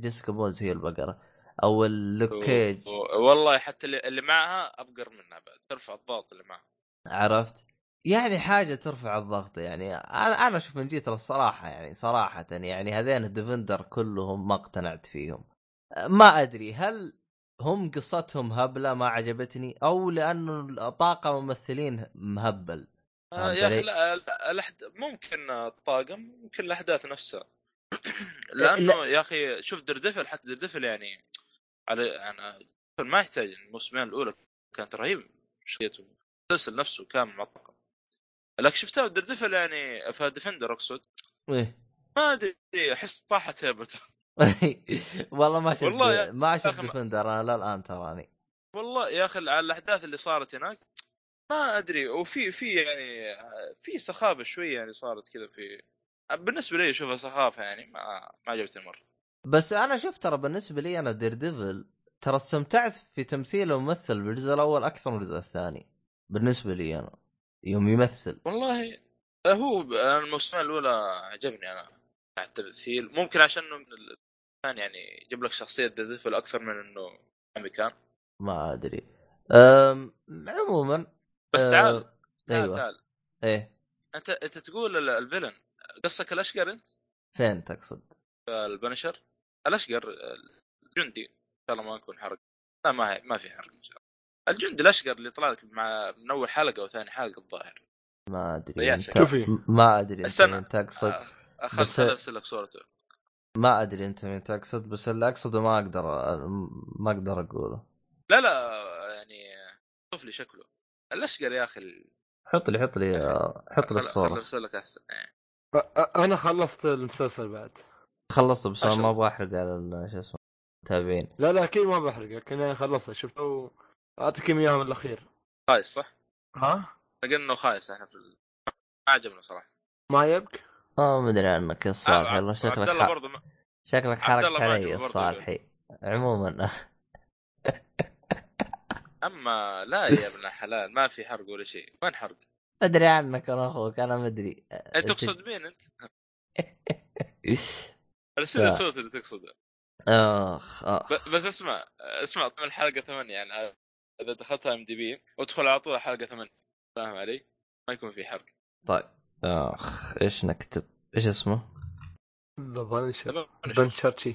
Jessica Jones هي البقرة أو ال Luke Cage. و- والله حتى اللي, معها أبقر منها بعد ترفع الضغط اللي معها عرفت؟ يعني حاجة ترفع الضغط يعني أنا أنا أشوف إن جيت للصراحه يعني صراحة يعني هذين ال Defender كلهم ما اقتنعت فيهم ما أدري هل هم قصتهم هبلة ما عجبتني أو لأنه طاقم ممثلين مهبل آه يا أخي؟ لا لا- الأحد... ممكن الطاقم ممكن الأحداث نفسها لا. لأنه يا أخي شوف دردفل حتى دردفل يعني على يعني ما يحتاج الموسمين الأولى كانت رهيبة شخصيته المسلسل نفسه كامل مع الطاقم لكن شفتها دردفل يعني في ديفندر أقصد. إيه. ما أدري أحس طاحت هيبته والله ما شفت والله ما شفت Defender أنا لا الان تراني والله يا أخي على الأحداث اللي صارت هناك ما أدري. وفي في يعني في سخافة شوية يعني صارت كذا في بالنسبة لي اشوفها سخافة يعني ما ما عجبتني مرة. بس أنا شفت ترى بالنسبة لي أنا Daredevil ترى استمتعت في تمثيل الممثل بالجزء الأول أكثر من الجزء الثاني بالنسبة لي أنا. يوم يمثل. والله هو الموسمين الأولى عجبني أنا على التمثيل. ممكن عشان الثاني يعني يجيب لك شخصية ديفل أكثر من إنه امريكان ما أدري. أم... عموما بس أه، تعال تعال أيوه. تعال. إيه. أنت أنت تقول ال- الفيلن. قصك الأشقر أنت؟ فين تقصد؟ البنشر. الأشقر الجندي إن شاء الله ما نكون حرق. لا ما هي ما في حرق إن شاء الله الجندي الأشقر اللي طلع لك مع من أول حلقة وثاني حلقة الظاهر. ما أدري أنت ما أدري أنت استنى. مين تقصد. اخذ بس- أرسل لك صورته. ما أدري أنت مين تقصد بس اللي أقصده ما أقدر ما أقدر أقوله. لا لا يعني شوف لي شكله. الأشقر يا أخي ال- حط لي حط لي حط لي خل- خل الصورة. ارسل لك أحسن إيه. أنا خلصت المسلسل بعد. خلصت بس ما. أبغى احرق على ال- شو اسمه المتابعين لا لا أكيد ما بحرقك أنا خلصت شفته اعطيكم إياه من الأخير خايس صح؟ ها قلنا إنه خايس إحنا في ال... ما عجبنا صراحة ما يبك آه ما ادري عنك يا الصالحي آه، والله شكلك عبد الله. برضه ما... شكلك ما علي يا الصالحي عموما أما لا يا ابن الحلال ما في حرق ولا شيء وين حرق؟ أدري عنك أنا أخوك أنا ما أدري انت تقصد مين أنت؟ ارسل. لي الصوت اللي تقصده أخ أخ بس اسمع اسمع من الحلقة 8 يعني إذا دخلتها إم دي بي ادخل على طول حلقة 8 فاهم علي؟ ما يكون في حرق. طيب. آخ إيش نكتب؟ إيش اسمه؟ لا بنشر. بنشرشي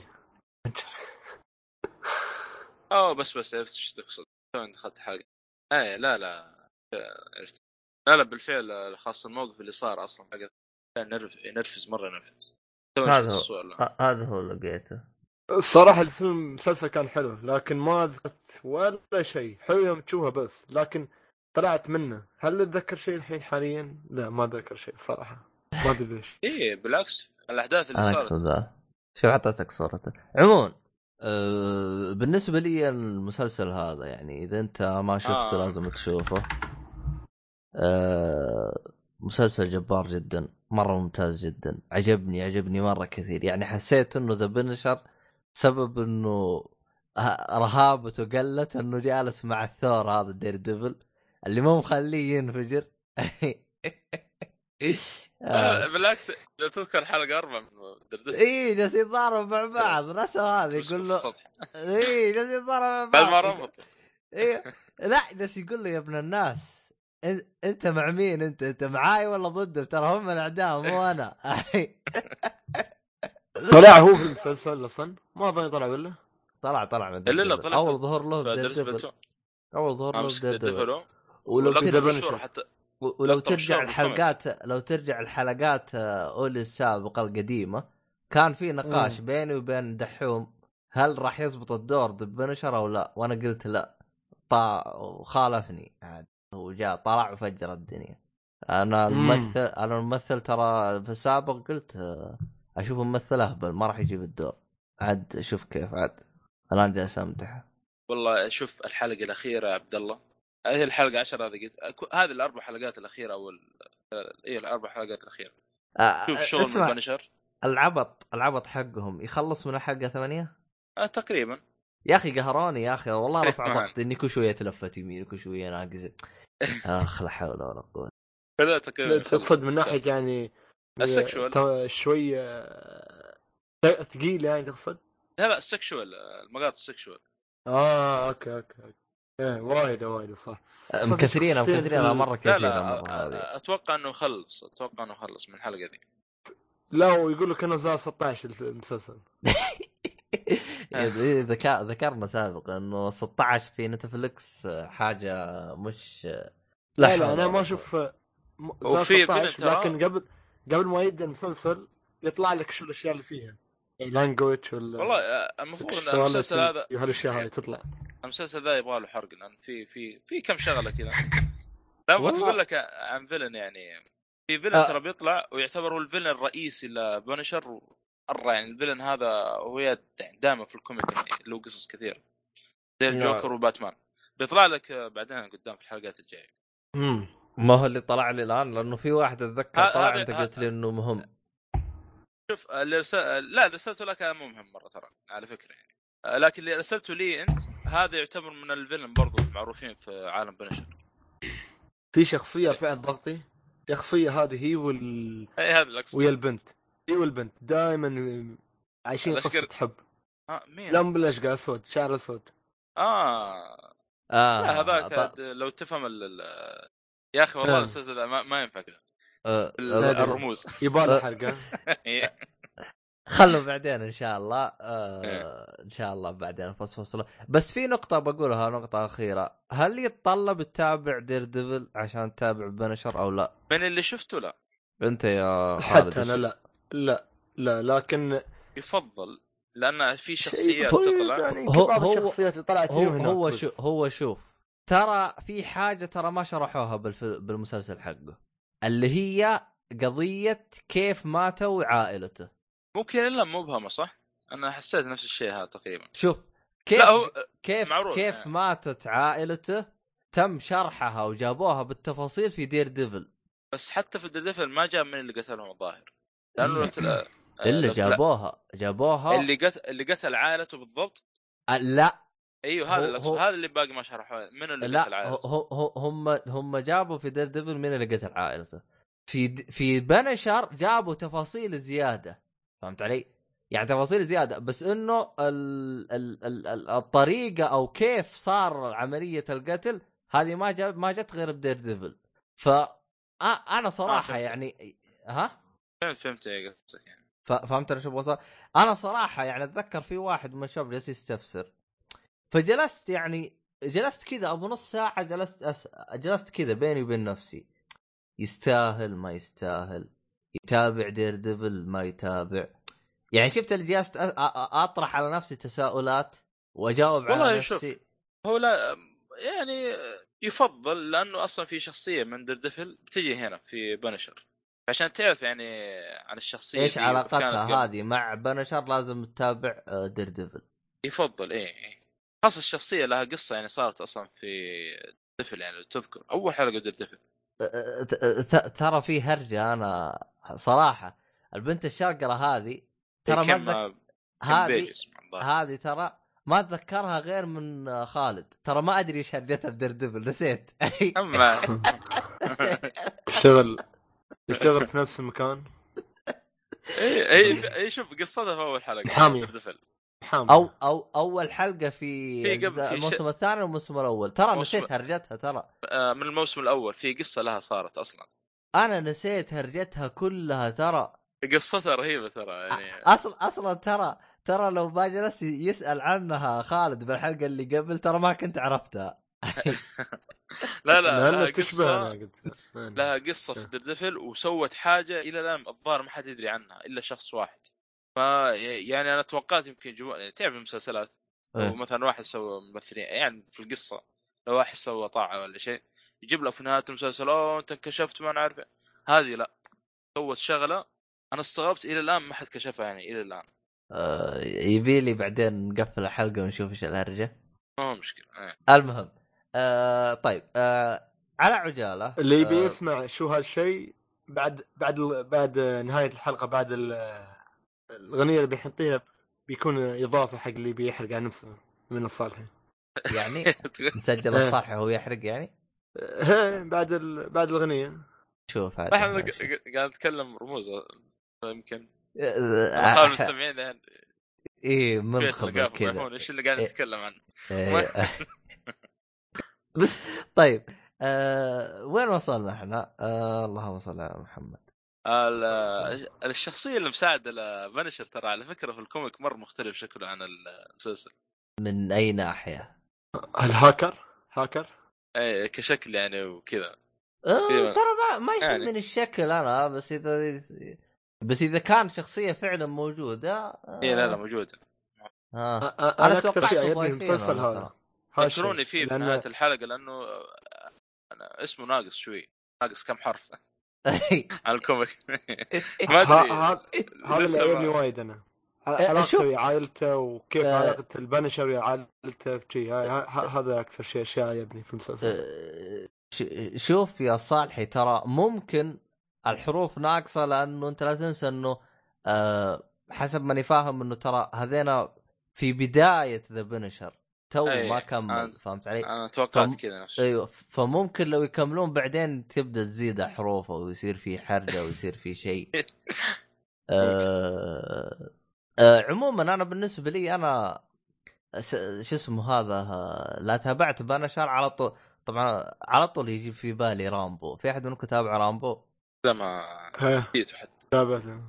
أوه بس بس عرفت إيش تقصد. تو دخلت حلقة؟ إيه لا لا. آه، عرفت. لا لا بالفعل آه، خاصة الموقف اللي صار أصلا. حق كان مرة ينرفز. تو هذا هو. هذا هو لقيته. الصراحه الفيلم المسلسل كان حلو لكن ما ذكرت ولا شيء. حلو يوم تشوفه بس لكن طلعت منه. هل اتذكر شيء الحين حاليا؟ لا ما اتذكر شيء صراحة. ما أدري ليش. إيه بالعكس الأحداث اللي صارت. شوف أعطيتك صورته عموما أه بالنسبة لي المسلسل هذا يعني إذا أنت ما شفته آه. آه. لازم تشوفه. أه مسلسل جبار جدا مرة ممتاز جدا. عجبني عجبني مرة كثير. يعني حسيت إنه The Punisher سبب إنه رهابته قلت إنه جالس مع الثور هذا ال Daredevil اللي مو مخليه ينفجر. آه. آه بالعكس لو تذكر حلقة أربعة من اي جالس يتضارب مع بعض نفسه هذا يقول له اي جالس يتضارب مع بعض بعد ما ربط. اي لا جالس يقول له يا ابن الناس أنت مع مين أنت؟ أنت معاي ولا ضده ترى هم الأعداء مو أنا. طلع هو في المسلسل أصلا؟ ما أظن طلع ولا طلع طلع من إلا. طلع أول ظهور له في. أول ظهور له ولو ترجع حتى ولو ترجع الحلقات لو ترجع الحلقات آه، أولي السابقه القديمة كان في نقاش. بيني وبين دحوم هل راح يزبط الدور ضد بنشر أو لا؟ وأنا قلت لا. طا وخالفني عاد. وجاء طلع وفجر الدنيا. أنا مم. الممثل أنا الممثل ترى في السابق قلت آه، أشوف ممثل أهبل ما راح يجيب الدور. عاد شوف كيف عاد. الان جالس امدح والله شوف الحلقة الأخيرة يا عبد الله. هي الحلقة 10 هذه قلت هذه الأربع حلقات الأخيرة أو ال... إيه الأربع حلقات الأخيرة. آه، شوف شغل اسمع. ال Punisher العبط العبط حقهم يخلص من الحلقة ثمانية؟ آه تقريبا. يا أخي قهروني يا أخي والله رفع نعم. ضغط إني كل شوية تلفت يمين وكل شوية ناقز. اخ لا حول ولا قوة. تقريبا تقصد. من ناحية يعني ال sexual. شوية ثقيل يعني تقصد؟ لا لا ال sexual المقاطع ال sexual. آه أوكي أوكي أوكي. إيه وايد وايد صح. مكثرين مكثرين مرة لا كثيره لا أ- أتوقع أنه خلص أتوقع أنه خلص من الحلقة ذي. لا ويقول لك انه زاد 16 المسلسل. إيه، ذكا- ذكرنا سابقا إنه 16 في نتفلكس حاجة مش لا حول لا أنا ما. أشوف زاد وفي 16 فيلم ترى- لكن قبل قبل ما يبدأ المسلسل يطلع لك شو الأشياء اللي فيها. لانجوج ولا والله آه، المفروض sexuality المسلسل هذا وهالاشياء هاي تطلع. المسلسل ذا يبغى له حرق لأن في في في كم شغلة كذا. لا أبغى. تقول لك عن villain يعني. في villain آه. ترى بيطلع ويعتبر هو ال villain الرئيسي ل Punisher مرة يعني ال villain هذا هو يعني دائما في ال comic يعني له قصص كثيره زي. الجوكر وباتمان. بيطلع لك بعدين قدام في الحلقات الجاية. امم ما هو اللي طلع لي الآن لأنه في واحد أتذكر طلع أنت قلت لي إنه مهم. شوف اللي رسل... لا اللي ارسلته لك كان مو مهم مرة ترى على فكرة يعني. لكن اللي ارسلته لي أنت هذا يعتبر من الفيلن برضو المعروفين في عالم بنشر في شخصية رفعت ضغطي الشخصيه هذه هي وال اي هذا اللي اقصد ويا البنت هي والبنت دائما عايشين الأشقر- قصة حب. آه مين؟ لا بالاشقر أسود شعر أسود. آه. آه لا هذاك ط- لو تفهم ال... يا أخي والله ذا ما, ما ينفع كذا آه، ال- آه. الرموز. يبالي حرقة. خلوا بعدين إن شاء الله. آه إن شاء الله بعدين فصل بس في نقطة بقولها نقطة أخيرة. هل يتطلب تتابع Daredevil عشان تتابع Punisher أو لا؟ من اللي شفته لا. أنت يا خالد حتى أنا وش- لا. لا لا لكن يفضل. لأن في شخصيات تطلع. يعني هو- هو هو- الشخصيات اللي طلعت هو هو. شو هو شوف ترى في حاجة ترى ما شرحوها. بالمسلسل حقه. اللي هي قضية كيف ماتوا عائلته ممكن إلا مبهمه صح؟ أنا حسيت نفس الشيء هذا تقريبا. شوف كيف لا هو كيف معروف كيف يعني. ماتت عائلته تم شرحها وجابوها بالتفاصيل في Daredevil بس حتى في ال Devil ما جاب من اللي قتلهم الظاهر. لأنه لو تلا... اللي جابوها جابوها. اللي قتل اللي قتل عائلته بالضبط؟ آه، لا. إيوه هذا هو- اللي أقصد. هو- هذا اللي باقي ما شرحوه من اللي قتل لا عائلته هو- هو- هم هم جابوا في Daredevil من اللي قتل عائلته في د- في Punisher جابوا تفاصيل زيادة فهمت علي؟ يعني تفاصيل زيادة بس إنه ال ال ال ال الطريقة أو كيف صار عملية القتل هذه ما جاب ما جت غير ب Daredevil ف آه، أنا صراحة فهمت. يعني ها فهمت فهمت إيه قصدك يعني فهمت أنا شو بوصل؟ أنا صراحة يعني أتذكر في واحد من الشباب جالس يستفسر فجلست يعني جلست كذا أبو نص ساعة جلست أس... جلست كذا بيني وبين نفسي. يستاهل ما يستاهل يتابع Daredevil ما يتابع. يعني شفت اللي جلست أ... أطرح على نفسي تساؤلات وأجاوب والله على شوف. نفسي. هو لا يعني يفضل لأنه أصلا في شخصية من Daredevil بتجي هنا في Punisher عشان تعرف يعني عن الشخصية إيش علاقتها. هذه مع Punisher لازم تتابع آه، Daredevil. يفضل إيه إيه. خاصة الشخصية لها قصة يعني صارت أصلا في Daredevil يعني لو تذكر. أول حلقة Daredevil ت- ت- ترى في هرجة أنا صراحة. البنت الشقرة هذه ترى ما هذه هذه ترى ما اتذكرها غير من خالد. ترى ما أدري إيش هرجتها ب Daredevil نسيت. أما تشتغل يشتغل في نفس المكان. اي اي اي شوف قصتها في أول. دير دفل حامل أو أو أول حلقة في, في في الموسم الثاني والموسم الأول؟ ترى موسم- نسيت هرجتها ترى. آه، من الموسم الأول. في قصة لها صارت أصلا. أنا نسيت هرجتها كلها ترى. قصتها رهيبة ترى يعني. أصلا أصلا ترى ترى لو ما جلس يسأل عنها خالد بالحلقة اللي قبل ترى ما كنت عرفتها. لا لا لها قلت. لها قصة في دردفل وسوت حاجة إلى الآن الظاهر ما حد يدري عنها إلا شخص واحد. ف يعني أنا توقعت يمكن جو... يعني تعرف المسلسلات؟ لو إيه. مثلا واحد سوى ممثلين يعني في القصة لو واحد سوى طاعة ولا شيء يجيب لك في نهايه المسلسل أوه أنت انكشفت ما نعرف هذه لا سوت شغلة أنا استغربت إلى الآن ما حد كشفها يعني إلى الآن. آه، يبي لي بعدين نقفل الحلقة ونشوف إيش الهرجة؟ ما هو مشكلة إيه. المهم آه طيب آه على عجالة اللي يبي آه، يسمع شو هالشيء بعد بعد ال- بعد نهاية الحلقة بعد ال- الأغنية اللي بيحطيها بيكون إضافة حق اللي بيحرق عن نفسه من الصالحي يعني مسجل إيه. الصالح وهو يحرق يعني؟ ها بعد ال... بعد الأغنية. شوف هذا. إحنا ق- ق- قاعد نتكلم رموز يمكن. خالد المستمعين الحين إيه لقاف كذا. إيش اللي قاعد إيه. نتكلم عنه؟ إيه. طيب آه وين وصلنا إحنا؟ آه اللهم صل على محمد. الشخصية اللي مساعده لبنشر ترى على فكرة في الكوميك مرة مختلف شكله عن المسلسل. من أي ناحية؟ الهاكر؟ هاكر؟ إيه كشكل يعني وكذا. آه. ترى ما ما يعني. يهمني الشكل أنا بس إذا بس إذا كان شخصية فعلا موجودة آه إيه لا لا موجودة. آه. أنا أنا توقعت المسلسل هذا. ذكروني فيه في لأن- نهاية الحلقة لأنه أنا اسمه ناقص شوي. ناقص كم حرف. على الكوميك. ما أدري. هذا اللي وايد أنا. إيه، علاقته عائلته وكيف آه. علاقة البنشر ويا عائلته شي ه- ه- هذا أكثر شيء اشياء يعجبني في المسلسل. شوف يا صالحي ترى ممكن الحروف ناقصة لأنه أنت لا تنسى أنه حسب ماني فاهم أنه ترى هذينا في بداية ذا بنشر تو أي، ما كمل فهمت علي؟ أنا توقعت فم- كذا نفس إيوه فممكن لو يكملون بعدين تبدأ تزيد حروف أو يصير في حرجة ويصير في شيء. آه آه عموما أنا بالنسبة لي أنا س- شو اسمه هذا لا تابعت بنشر على طول. طبعا على طول يجي في بالي رامبو. في أحد منكم تابع رامبو؟ زي ما حتى. تابعته.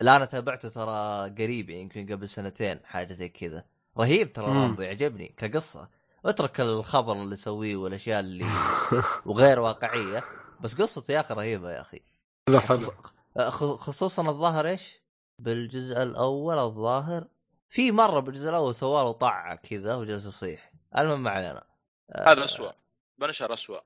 لا أنا تابعته ترى قريب يمكن قبل سنتين حاجة زي كذا. رهيب ترى. رامبو يعجبني كقصة. اترك الخبر اللي يسويه والأشياء اللي وغير واقعية بس قصته يا أخي رهيبة يا أخي. خ- خصوصا الظاهر إيش؟ بالجزء الأول الظاهر. في مرة بالجزء الأول سوى له طعه كذا وجلس يصيح. المهم ما علينا. آه، هذا اسوء بنشر اسوء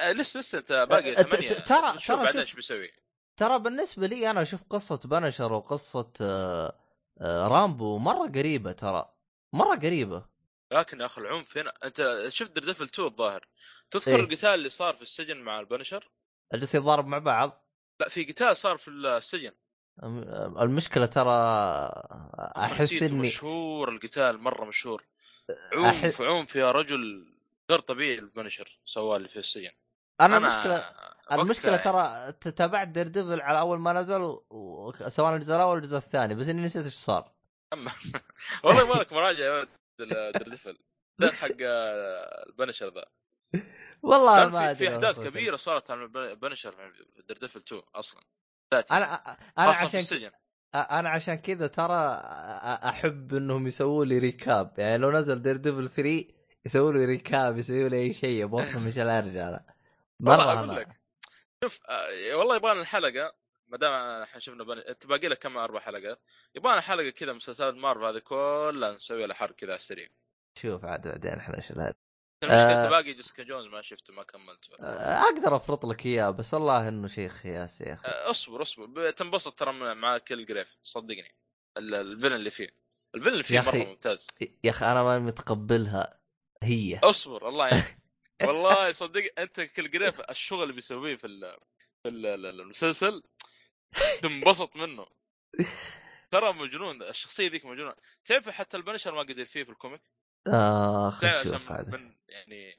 آه، لسه لسه أنت باقي ثمانية. ترى- ترى بعدين. إيش بيسوي. ترى بالنسبة لي أنا أشوف قصة بنشر وقصة آه، آه، رامبو مرة قريبة ترى. مرة قريبة. لكن يا أخي العنف هنا أنت شفت دردفل 2 الظاهر؟ تذكر إيه. القتال اللي صار في السجن مع البنشر؟ الجلس يتضارب مع بعض. لا في قتال صار في السجن. المشكلة ترى أحس إني مشهور القتال مرة مشهور. أح- عنف عنف يا رجل غير طبيعي ال Punisher سواه اللي في السجن. أنا المشكلة وقتها المشكلة يعني ترى تابعت Daredevil على أول ما نزل و- سواء الجزء الأول الجزء الثاني بس إني نسيت إيش صار. والله يبغى لك مراجعة يا ولد Daredevil ده حق آه، ال Punisher ذا. والله ما في, أدري في احداث. كبيرة صارت عن ال Punisher في Daredevil 2 أصلا. ذاتي. أنا أنا في عشان السجن. أنا عشان كذا ترى أ- أحب إنهم يسووا لي recap يعني لو نزل Daredevil 3 يسووا لي recap يسووا لي أي شيء أبغى إيش الارجع والله مرة أنا لك. شوف آه، والله يبغى الحلقة ما دام إحنا شفنا بني... انت باقي لك كم أربع حلقات. يبغى حلقة كذا مسلسلات مارفل هذه كلها نسوي لها حرق كذا على السريع. شوف عاد بعدين إحنا إيش الهرجة. المشكلة آه. باقي Jessica Jones ما شفته ما كملته أه، أقدر أفرط لك إياه بس والله إنه شيء خياسي يا أخي آه، اصبر اصبر. تنبسط ترى مع Kilgrave. صدقني. ال- ال villain اللي فيه. ال villain اللي فيه مرة. ممتاز. يا أخي أنا ما متقبلها. هي. اصبر الله يعني والله صدق أنت Kilgrave الشغل اللي بيسويه في ال... في ال- ال- المسلسل تنبسط منه. ترى مجنون الشخصية ذيك مجنونة. تعرف حتى ال Punisher ما قدر فيه في ال comic؟ تعرف شوف هذا من يعني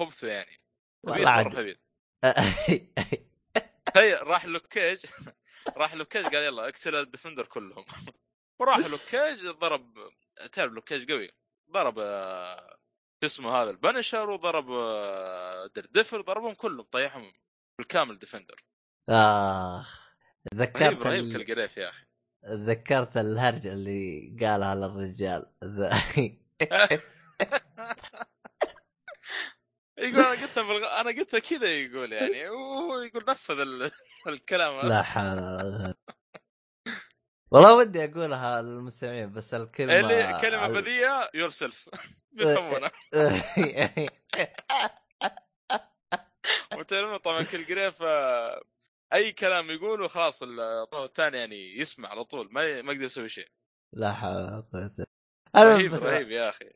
خبثه يعني. والله عاد- تخيل راح Luke Cage راح Luke Cage قال يلا اقتل ال Defender كلهم. وراح Luke Cage ضرب تعرف Luke Cage قوي؟ ضرب آه، شو اسمه هذا ال Punisher وضرب آه، Daredevil ضربهم كلهم طيحهم بالكامل Defender. آخ. تذكرت رهيب ال... Kilgrave يا أخي تذكرت الهرجه اللي قالها للرجال ذا- يقول أنا قلتها بالغ... أنا قلتها كذا يقول يعني وهو يقول نفذ ال... الكلام. لا حول. والله ودي أقولها للمستمعين بس الكلمة اللي كلمة ال- بذيئه yourself بيفهمونها وتعرفون طبعا Kilgrave آه، أي كلام يقوله خلاص الطرف الثاني يعني يسمع على طول ما ما يقدر يسوي شيء. لا حول ولا. رهيب رهيب يا أخي.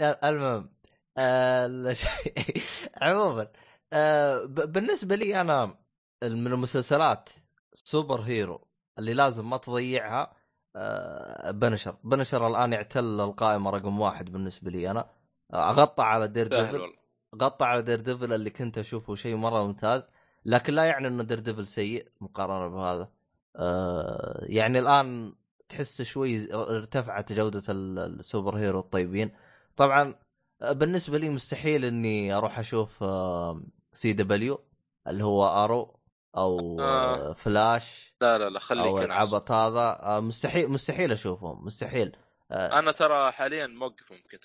المهم آه، عموما آه، بالنسبة لي أنا من المسلسلات superhero اللي لازم ما تضيعها آه، Punisher Punisher الآن يعتل القائمة رقم واحد بالنسبة لي أنا. غطى على Daredevil غطى على Daredevil اللي كنت أشوفه شيء مرة ممتاز. لكن لا يعني إنه Daredevil سيء مقارنة بهذا آه يعني الآن تحس شوي ارتفعت جودة ال- ال superhero الطيبين طبعا آه، بالنسبة لي مستحيل إني أروح أشوف آه سي دبليو اللي هو ارو أو آه. آه. فلاش لا لا لا خليك أو. العبط هذا آه مستحيل مستحيل أشوفهم مستحيل آه أنا ترى حاليا موقفهم كنت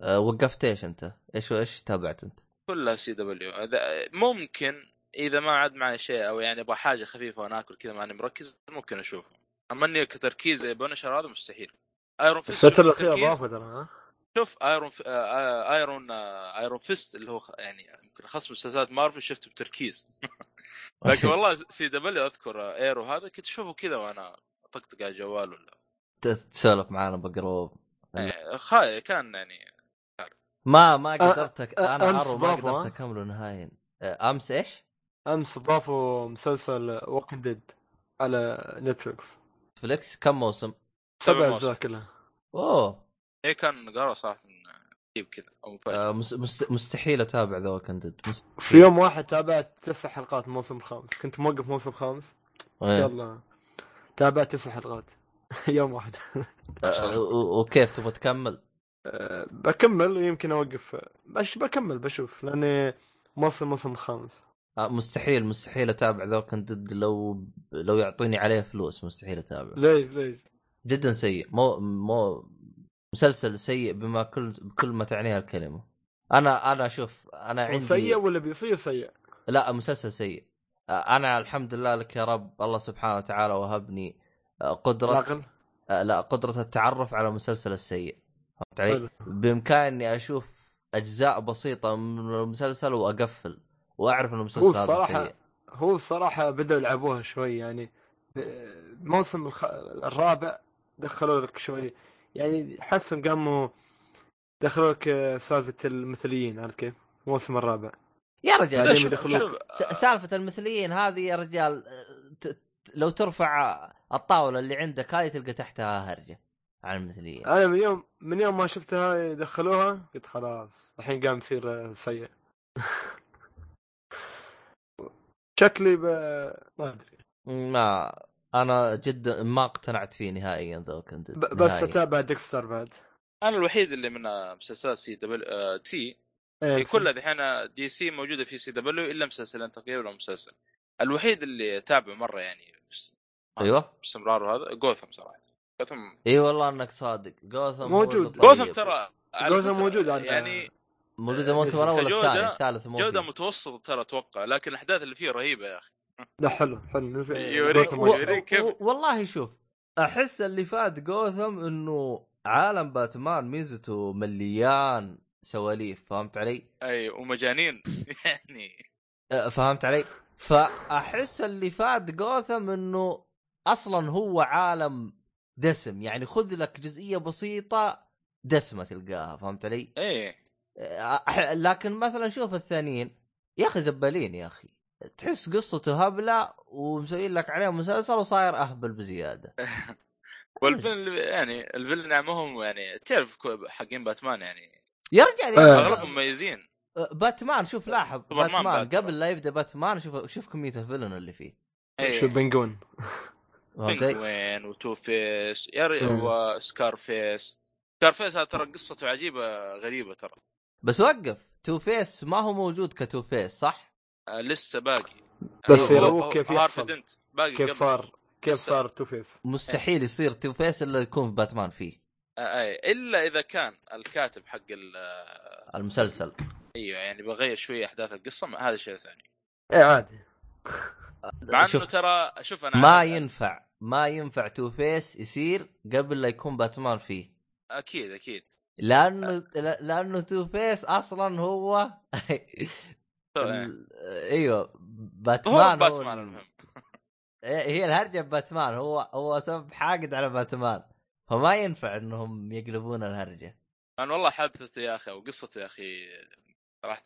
آه وقفت إيش أنت؟ إيش إيش تابعت أنت؟ كلها CW ممكن إذا ما عاد معي شيء أو يعني أبغى حاجة خفيفة وأنا آكل كذا ماني مركز ممكن أشوفه. أما إني كتركيز زي Punisher هذا مستحيل. Iron Fist الأخيرة التركيز. ضافوا ترى ها؟ شوف Iron F... آه، Iron آه، Iron Fist اللي هو يعني يمكن خاص مسلسلات مارفل شفته بتركيز. لكن والله CW أذكر آه، Arrow هذا كنت أشوفه كذا وأنا اطقطق على الجوال ولا. تسولف معانا ب group آه، خاي كان يعني ما ما قدرت أنا ما قدرت؟ أكمله نهائيا. آه، أمس إيش؟ أمس ضافوا مسلسل Walking Dead على Netflix Flix كم موسم؟ سبع. أجزاء كلها. أوه. إيه كان قرار صراحة عجيب كذا أو. آه مس... مست... مستحيل أتابع ذا كنتد مست... في يوم واحد تابعت تسع حلقات الموسم الخامس كنت موقف موسم خامس. إيه. يلا. تابعت تسع حلقات. يوم واحد. آه و- وكيف تبغى تكمل؟ أه، بكمل. ويمكن أوقف. بش بكمل بشوف. لأني موصل الموسم الخامس آه مستحيل مستحيل أتابع ذا كنتد لو لو يعطوني عليه فلوس مستحيل أتابع. ليش ليش؟ جدا سيء. مو مو مسلسل سيء بما كل بكل ما تعنيها الكلمة. أنا أنا شوف أنا عندي سيء ولا بيصير سيء؟ لا مسلسل سيء. آه، أنا الحمد لله لك يا رب الله سبحانه وتعالى وهبني آه، قدرة آه، لا قدرة التعرف على المسلسل السيء. فهمت علي؟ بإمكاني اني أشوف أجزاء بسيطة من المسلسل وأقفل. وأعرف ان هو المسلسل هذا الصراحة سيء. هو الصراحة بدأوا يلعبوها شوي يعني الموسم الخ... الرابع دخلوا لك شوي. يعني حسهم قاموا دخلوا لك سالفة المثليين عرفت كيف؟ الموسم الرابع. يا رجال سالفة المثليين هذه يا رجال آه، ت- ت- لو ترفع الطاولة اللي عندك هذه تلقى تحتها هرجة عن المثليين. أنا من يوم من يوم ما شفتها دخلوها قلت خلاص الحين قام يصير سيء. شكلي ب... ما أدري. ما أنا جدا ما اقتنعت فيه نهائيا ذا كنت ب... بس أتابع Dexter بعد. أنا الوحيد اللي من مسلسلات C double آه، C. إيه، هي كلها دحين DC موجودة في CW إلا مسلسلين تقريبا ولا مسلسل. الوحيد اللي تابع مرة يعني بس أيوه. باستمرار وهذا جوثم صراحة. جوثم إي والله إنك صادق. جوثم موجود. جوثم ترى جوثم موجود. يعني موجود الموسم الأول والثاني الثالث موجود جودة متوسط ترى أتوقع لكن الأحداث اللي فيه رهيبة يا أخي لا حلو حلو يوريك-. يوريك كيف. و... والله شوف أحس اللي فات جوثم إنه عالم باتمان ميزته مليان سواليف فهمت علي؟ أي ومجانين يعني فهمت علي؟ فأحس اللي فات جوثم إنه أصلا هو عالم دسم يعني خذ لك جزئية بسيطة دسمة تلقاها فهمت علي؟ إيه لكن مثلا شوف الثانيين. يا أخي زبالين يا أخي. تحس قصته هبلة ومسويين لك عليه مسلسل وصاير أهبل بزيادة. والفيلن يعني الفيلن يعني ما هم يعني تعرف حقين باتمان يعني. يا رجال آه. أغلبهم مميزين. باتمان شوف لاحظ باتمان. ترى. قبل لا يبدأ باتمان شوف شوف كمية ال villain اللي فيه. إيه. شو Penguin؟ Penguin و Two-Face يا ري- مم. و Scarface Scarface هذا ترى قصته عجيبة غريبة ترى. بس وقف. Two-Face ما هو موجود ك Two-Face صح؟ آه، لسه باقي. بس هو- يروك هو- كيف يحصل؟ باقي كيف. صار؟ كيف لسه. صار Two Face مستحيل يصير Two-Face إلا يكون في باتمان فيه. آه، أي. إلا إذا كان الكاتب حق ال آه، المسلسل. أيوه يعني بغير شوية أحداث القصة ما- هذا شيء ثاني. إيه عادي. مع إنه ترى شوف أنا ما ينفع ما ينفع Two-Face يصير قبل لا يكون باتمان فيه. أكيد أكيد. لأنه لا- لأنه Two-Face أصلا هو أيوه هو باتمان باتمان ال- المهم. إيه، هي الهرجة باتمان هو هو سبب حاقد على باتمان فما ينفع إنهم يقلبون الهرجة. أنا والله حادثته يا أخي وقصته يا أخي صراحة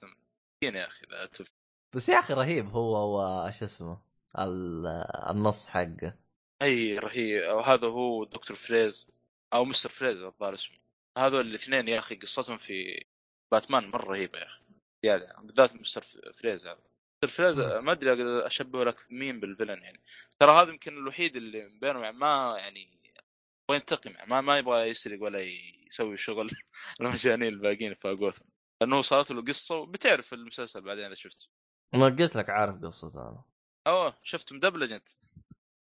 يا أخي لا تف... بس يا أخي رهيب هو وش اسمه ال- النص حقه. أي رهيب. وهذا هو دكتور فريز أو مستر فريز الظاهر اسمه. هذول الاثنين يا أخي قصتهم في باتمان مرة رهيبة يا أخي. زيادة. بالذات مستر فريز هذا مستر فريز ما أدري أقدر أشبهه لك مين بال villain يعني. ترى هذا يمكن الوحيد اللي بينهم يعني ما يعني يبغى ينتقم يعني. ما ما يبغى يسرق ولا يسوي شغل المجانين الباقيين في جوثم. لأنه صارت له قصة وبتعرف المسلسل بعدين إذا شفته. ما قلت لك عارف قصته أنا. أوه شفت مدبلج أنت؟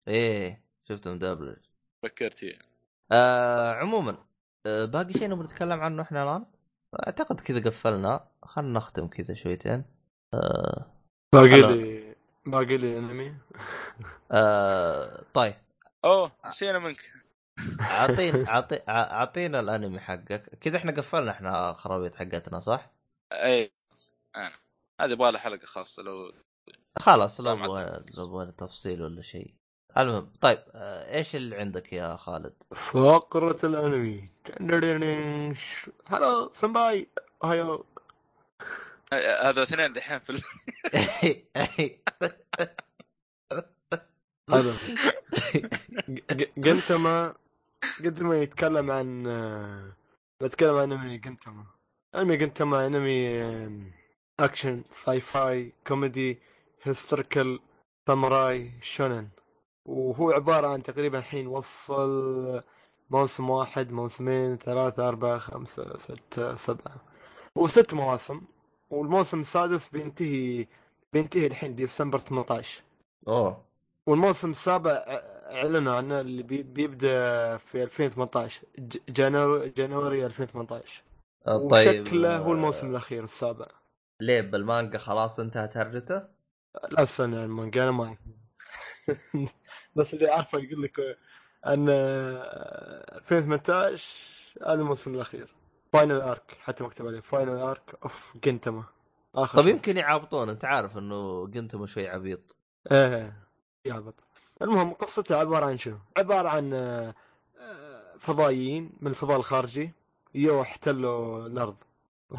إيه شفته مدبلج. فكرت فيه آه عموما باقي شيء نبغى نتكلم عنه إحنا الآن؟ أعتقد كذا قفلنا. خلينا نختم كذا شويتين. آه باقي. لي باقي لي انمي آه طيب. أوه نسينا منك. اعطينا أعطي أعطينا الانمي حقك. كذا إحنا قفلنا إحنا خرابيط حقتنا صح؟ أي أنا. هذه يبغى لها حلقة خاصة لو خلاص لو لو تفصيل ولا شيء. المهم طيب آه إيش اللي عندك يا خالد؟ فقرة الأنمي. هلو سمباي هايو هذا اثنين دحين في هذا. جنتما جنتما يتكلم عن آه، بتكلم عن أنمي جنتما أنمي جنتما أنمي action sci-fi comedy historical ساموراي shounen وهو عبارة عن تقريبا الحين وصل موسم واحد موسمين ثلاثة أربعة خمسة ستة سبعة وست مواسم والموسم السادس بينتهي بينتهي الحين ديسمبر 18 أوه والموسم السابع أعلنوا عنه اللي بي- بيبدأ في 2018 J- January January 2018 آه، طيب وشكله هو الموسم الأخير السابع ليه بالمانجا خلاص انتهت هرجته؟ لا استنى المانجا أنا ما. بس اللي عارفه يقول لك أن 2018 هذا الموسم الأخير. final arc حتى مكتوب عليه. final arc of جنتاما آخر طب شيء. يمكن يعابطون أنت عارف إنه جنتاما شوي عبيط. إيه. يعبط. المهم قصته عبارة عن شنو؟ عبارة عن آه، فضائيين من الفضاء الخارجي يو احتلوا الأرض.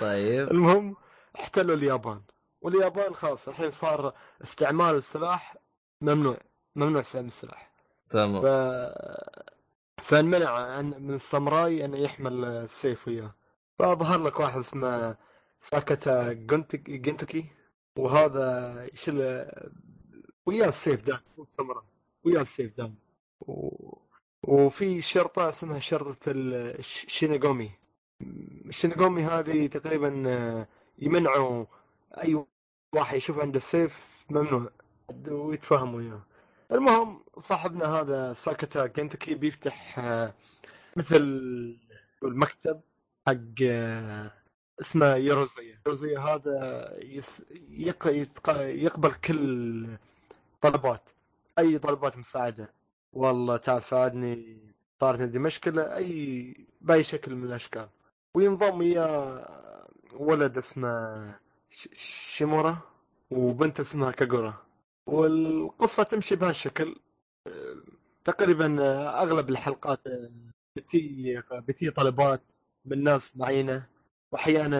طيب. المهم احتلوا اليابان. واليابان خلاص الحين صار استعمال السلاح ممنوع ممنوع استعمال السلاح. ف... تمام فانمنع عن- من الساموراي انه يحمل السيف وياه. فظهر لك واحد اسمه ساكاتا جنتك- جنتكي وهذا يشيل وياه السيف دام الساموراي وياه السيف دام و... وفي شرطة اسمها شرطة الشينسنغومي الشينسنغومي هذه تقريبا يمنعوا أي واحد يشوف عنده السيف ممنوع ويتفاهموا وياه. المهم صاحبنا هذا ساكاتا جينتوكي بيفتح آه، مثل المكتب حق آه، اسمه يوروزويا يوروزويا هذا يس يق... يتق... يقبل كل طلبات أي طلبات مساعدة. والله تعال ساعدني صارت عندي مشكلة أي بأي شكل من الأشكال. وينضم وياه ولد اسمه. شيمورا وبنت اسمها كاغورا والقصة تمشي بهالشكل آه، تقريبا آه، أغلب الحلقات آه، بتي بتي طلبات من ناس معينة. واحيانا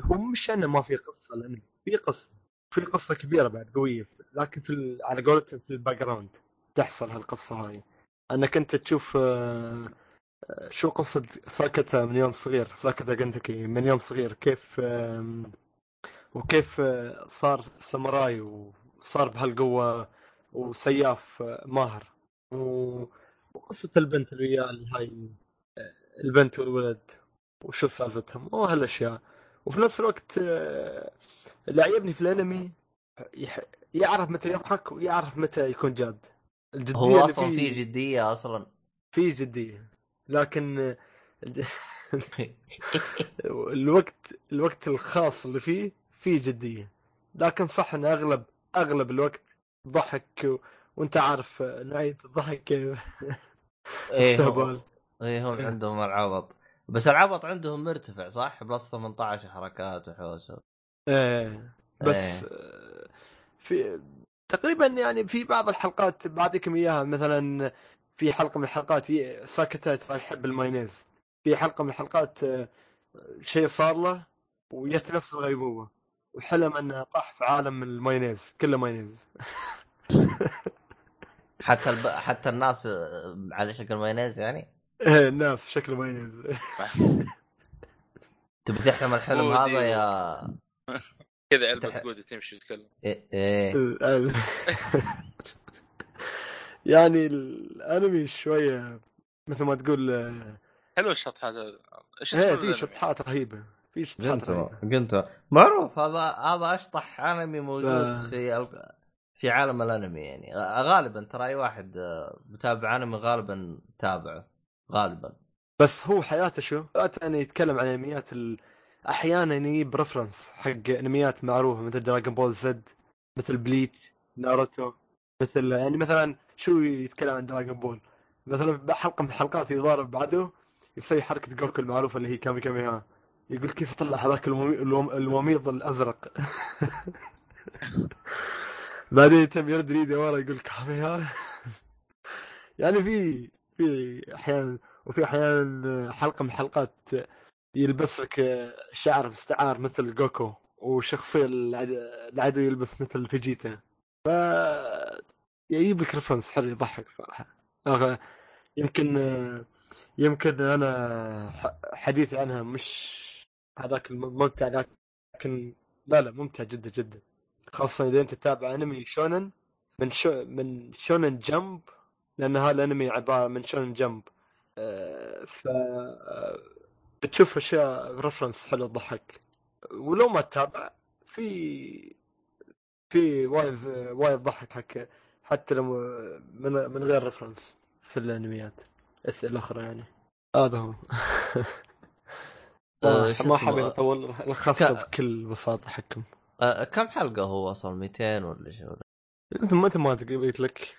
هو مش أنه ما في قصة لأن في قصة في قصة كبيرة بعد قوية. لكن في على قولتهم في ال background تحصل هالقصة هاي. أنك أنت تشوف شو قصة ساكاتا من يوم صغير؟ ساكاتا جينتوكي من يوم صغير. كيف وكيف آه، صار ساموراي وصار بهالقوة وسياف آه، ماهر؟ و- وقصة البنت اللي وياه هاي آه، البنت والولد وشو سالفتهم؟ وهالأشياء. وفي نفس الوقت اللي عجبني في الأنمي يعرف متى يضحك ويعرف متى يكون جاد. الجدية هو أصلا في جدية أصلا. في جدية. لكن الوقت الوقت الخاص اللي فيه فيه جدية. لكن صح إن أغلب أغلب الوقت ضحك و... وأنت عارف نوعيه الضحك إيه هم. استهبال إيه هم إيه. عندهم العبط. بس العبط عندهم مرتفع صح؟ بلس 18 حركات وحوسه إيه. بس إيه. آه، في تقريبا يعني في بعض الحلقات بعطيكم إياها. مثلا في حلقة من الحلقات ساكتا ترى يحب المايونيز. في حلقة من الحلقات آه، شيء صار له ويت نفس الغيبوبه وحلم أنه طاح في عالم من المايونيز كله مايونيز. حتى الب... حتى الناس آه، على شكل مايونيز يعني؟ إيه الناس شكله مايونيز. تبي تحلم الحلم هذا يا كذا علبة قودة تمشي تتكلم إيه, إيه. يعني الأنمي شوية مثل ما تقول آه، حلو الشط هذا إيش اسمه إيه في؟ شطحات رهيبة في شطحات جنتاما معروف هذا هذا أشطح أنمي موجود آه. في ال... في عالم الأنمي يعني غالبا ترى أي واحد آه، متابع أنمي غالبا تابعه غالبا بس هو حياته شو؟ حياته يعني يتكلم عن أنميات ال... أحيانا يجيب reference حق أنميات معروفة مثل دراجون بول زد مثل بليتش ناروتو مثل يعني مثلا شو يتكلم عن دراجون بول؟ مثلا بحلقة من الحلقات يضارب بعده يسوي حركة جوكو المعروفة اللي هي كامي كامي ها. يقول كيف طلع هذاك الومي... الوم... الوميض الأزرق. بعدين يتم يرد ايده ورا يقول كامي ها. يعني في في أحيانا وفي أحيانا حلقة من الحلقات يلبس لك شعر مستعار مثل جوكو وشخصية العد- العدو يلبس مثل فيجيتا. ف يجيب لك ريفرنس حلو يضحك صراحة. يمكن يمكن أنا حديثي عنها مش هذاك الممتع لكن لا لا ممتع جدا جدا. خاصة إذا أنت تتابع أنمي شونن من شو من شونن جمب لأن هذا الأنمي عبارة من شونن جمب. آه، ف آه، بتشوف أشياء رفرنس حلو تضحك ولو ما تتابع في في وايد وايد ضحك حق حتى لو من من غير رفرنس في الأنميات. الأخرى يعني. هذا هو. آه، ما؟ حابب أطول الخاصة ك- بكل بساطة حقكم. آه كم حلقة هو أصلا؟ 200 ولا شو مثل ما قلت لك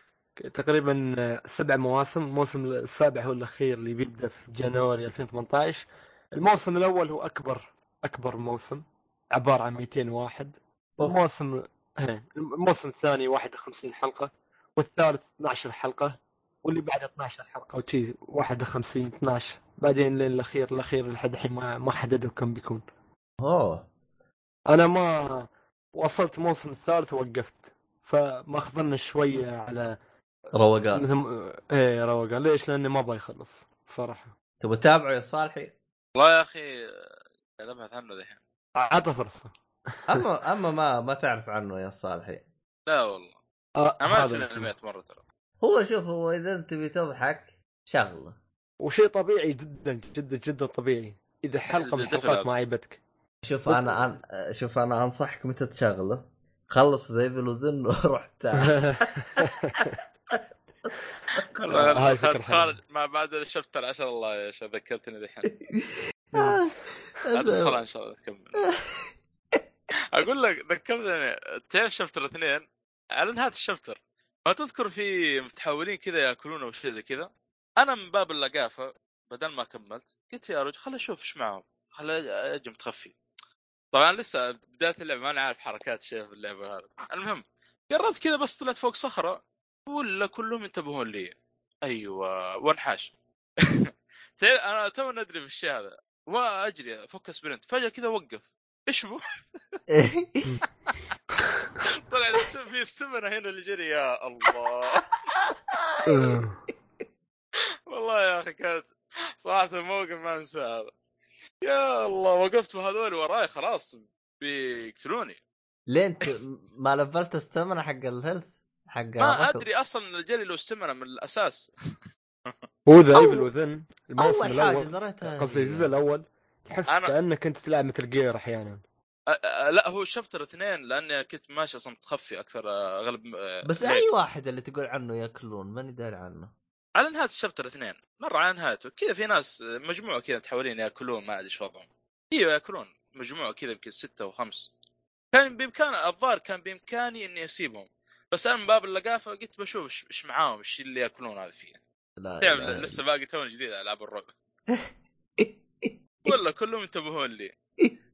تقريبا سبع مواسم. الموسم السابع هو الأخير اللي بيبدأ في جانوري 2018 الموسم الأول هو أكبر أكبر موسم عبارة عن 200 واحد. الموسم إيه، الموسم الثاني 51 حلقة. والثالث 12 حلقة واللي بعده 12 حلقة. وشي 51 12 بعدين لين الأخير الاخير لحد الحين ما ما حددوا كم بيكون. أوه. أنا ما وصلت الموسم الثالث ووقفت فماخذنا شوية على روقان مثل إيه روقان ليش؟ لأني ما أبغى يخلص صراحة. تبغى تتابعه يا صالحي؟ والله يا أخي قاعد ابحث عنه ذحين. عطى فرصة. اما أما ما ما تعرف عنه يا صالحي. لا والله. آه أنا ما. الأنميات مرة ترى. هو شوف هو إذا أنت تبي تضحك شغلة. وشيء طبيعي جدا جدا جدا طبيعي. إذا حلقة من الحلقات. ما عيبتك. شوف أنا أنا شوف أنا أنصحك متى تشغله. خلص ذيب الوزن وروح تعال. خالد ما بعد الشفتر عشان الله يا شيخ ذكرتني الحين هذا الصلاة إن شاء الله نكمل أقول لك ذكرتني تعرف شفتر اثنين على نهاية الشفتر ما تذكر في متحولين كذا يأكلون أو شيء زي كذا أنا من باب اللقافة بدل ما كملت قلت يا رجل خل أشوف إيش معهم خل أجي متخفي. طبعا لسه بداية اللعبة ما أنا عارف حركات شيء في اللعبة هذا المهم قربت كذا بس طلعت فوق صخرة ولا كلهم ينتبهون لي؟ أيوه وانحاش. أنا تو ندري في الشيء هذا. وأجري أفك sprint فجأة كذا وقف. إيش بو؟ طلع في ال stamina هنا اللي جري. يا الله. والله يا أخي كانت صراحة الموقف ما أنساه هذا يا الله وقفت وهذول وراي خلاص بيقتلوني. ليه انت ما لفلت stamina حق ال health؟ حق ما؟ أدري أصلا الجري له stamina من الأساس. هو The Evil Within الموسم أول حاجة الأول. دريتها قصدي الجزء الأول. تحس أنا- كأنك انت تلعب مثل جير أحيانا. لا هو chapter اثنين لأني كنت ماشي أصلا متخفي أكثر آه، أغلب آه، بس ليل. أي واحد اللي تقول عنه ياكلون ماني داري عنه. على نهاية ال chapter اثنين. مرة على نهايته كذا في ناس آه، مجموعة كذا متحولين ياكلون ما أدري إيش وضعهم. أيوه ياكلون مجموعة كذا يمكن ستة وخمس كان بإمكان الظاهر كان بإمكاني إني أسيبهم. بس أنا من باب اللقافة قلت بشوف إيش معاهم إيش اللي ياكلون هذا فيه. لا تعرف لا لسه باقي توني جديد على ألعاب الرعب. ولا كلهم ينتبهون لي.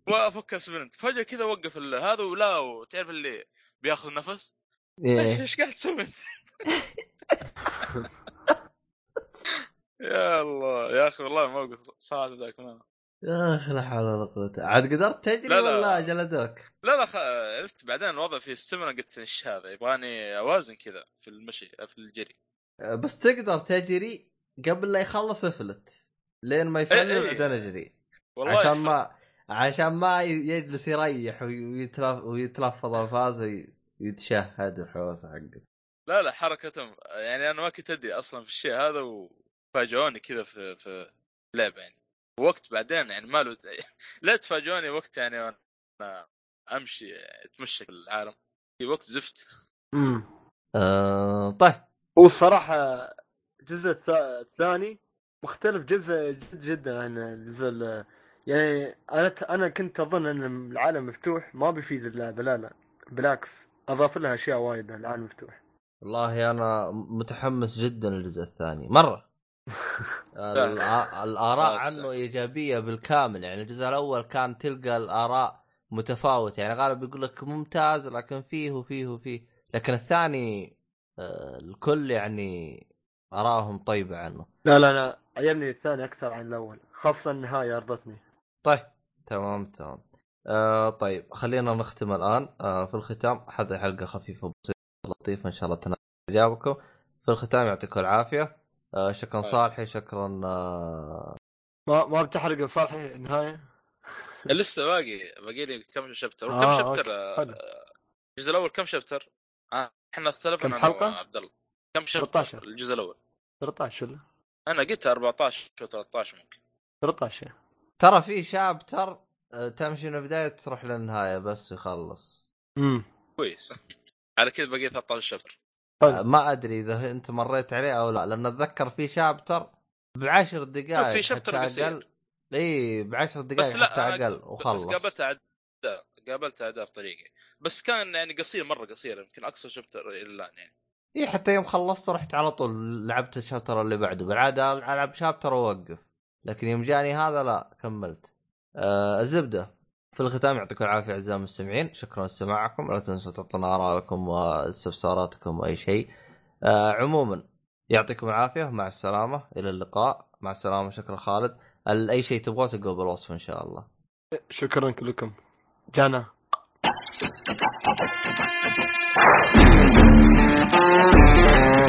وافك سبرنت فجأة كذا وقف هذا ولا وتعرف اللي بياخذ نفس إيه. إيش قاعد تسوي؟ يا الله يا أخي والله موقف صعب ذاك ما- يا أخي لا حول ولا قوة عاد قدرت تجري لا، لا. ولا جلدوك؟ لا لا خ... عرفت بعدين الوضع في ال stamina قلت إيش هذا يبغاني أوازن كذا في المشي في الجري بس تقدر تجري قبل لا يخلص إفلت لين ما يفلت إيه، إيه. بعدين أجري والله عشان ما عشان ما يجلس يريح ويتلف ويتلفظ الفاز ويتشهد وحوسه حقه. لا لا حركتهم يعني أنا ما كنت أدري أصلا في الشيء هذا وفاجئوني كذا في في اللعبه يعني. وقت بعدين يعني ما له لا تفاجئوني وقت يعني وأنا أمشي أتمشى في العالم. في وقت زفت. امم آه طيب. هو الصراحة الجزء الثا- الثاني مختلف جزء جد جدا عن الجزء ال- يعني أنا أنا كنت أظن إن العالم مفتوح ما بيفيد اللعبه لا لا بالعكس أضاف لها أشياء وايد العالم مفتوح. والله أنا متحمس جدا للجزء الثاني مرة. الآراء عنه إيجابية بالكامل يعني الجزء الأول كان تلقى الآراء متفاوتة يعني غالب يقول لك ممتاز لكن فيه وفيه وفيه. لكن الثاني الكل يعني اراهم طيبة عنه. لا لا لا عجبني الثاني أكثر عن الأول خاصة النهاية أرضتني. طيب. تمام تمام. آه طيب خلينا نختم الآن. آه في الختام هذه حلقة خفيفة بسيطه لطيفة إن شاء الله تنال اعجابكم في الختام يعطيكم العافية. آه شكرا طيب. صالحي شكرا آه. ما ما بتحرق صالحي النهايه لسه باقي باقي لي كم شابتر. آه، كم شابتر آه،. الجزء الأول كم شابتر؟ آه إحنا اختلفنا كم أنا حلقة؟ وعبد الله. كم شابتر؟ 13. الجزء الأول. 13 ولا أنا قلت 14 و 13 ممكن. 13 ترى في شابتر آه تمشي من البداية تروح للنهاية بس يخلص امم كويس. على كذا باقي 13 شابتر آه طيب ما أدري إذا أنت مريت عليه أو لا لأن أتذكر في شابتر بعشر دقائق في شابتر قصير. إي بعشر دقائق بس لا حتى أقل بس وخلص. قابلت أعداء قابلت أعداء في طريقي. بس كان يعني قصير مرة قصير يمكن أقصى شابتر إلى الآن يعني. إي حتى يوم خلصت رحت على طول لعبت الشابتر اللي بعده. بالعادة ألعب شابتر وأوقف. لكن يوم جاني هذا لا كملت. آه الزبدة. في الختام يعطيكم العافية أعزائي المستمعين. شكرا لسماعكم لا تنسوا تعطونا آرائكم واستفساراتكم وأي شيء. آه عموما يعطيكم العافية. مع السلامة. إلى اللقاء. مع السلامة. شكرا خالد. ال- أي شيء تبغوه تلقوه بالوصف إن شاء الله. شكرا لكم جانا. Thank you.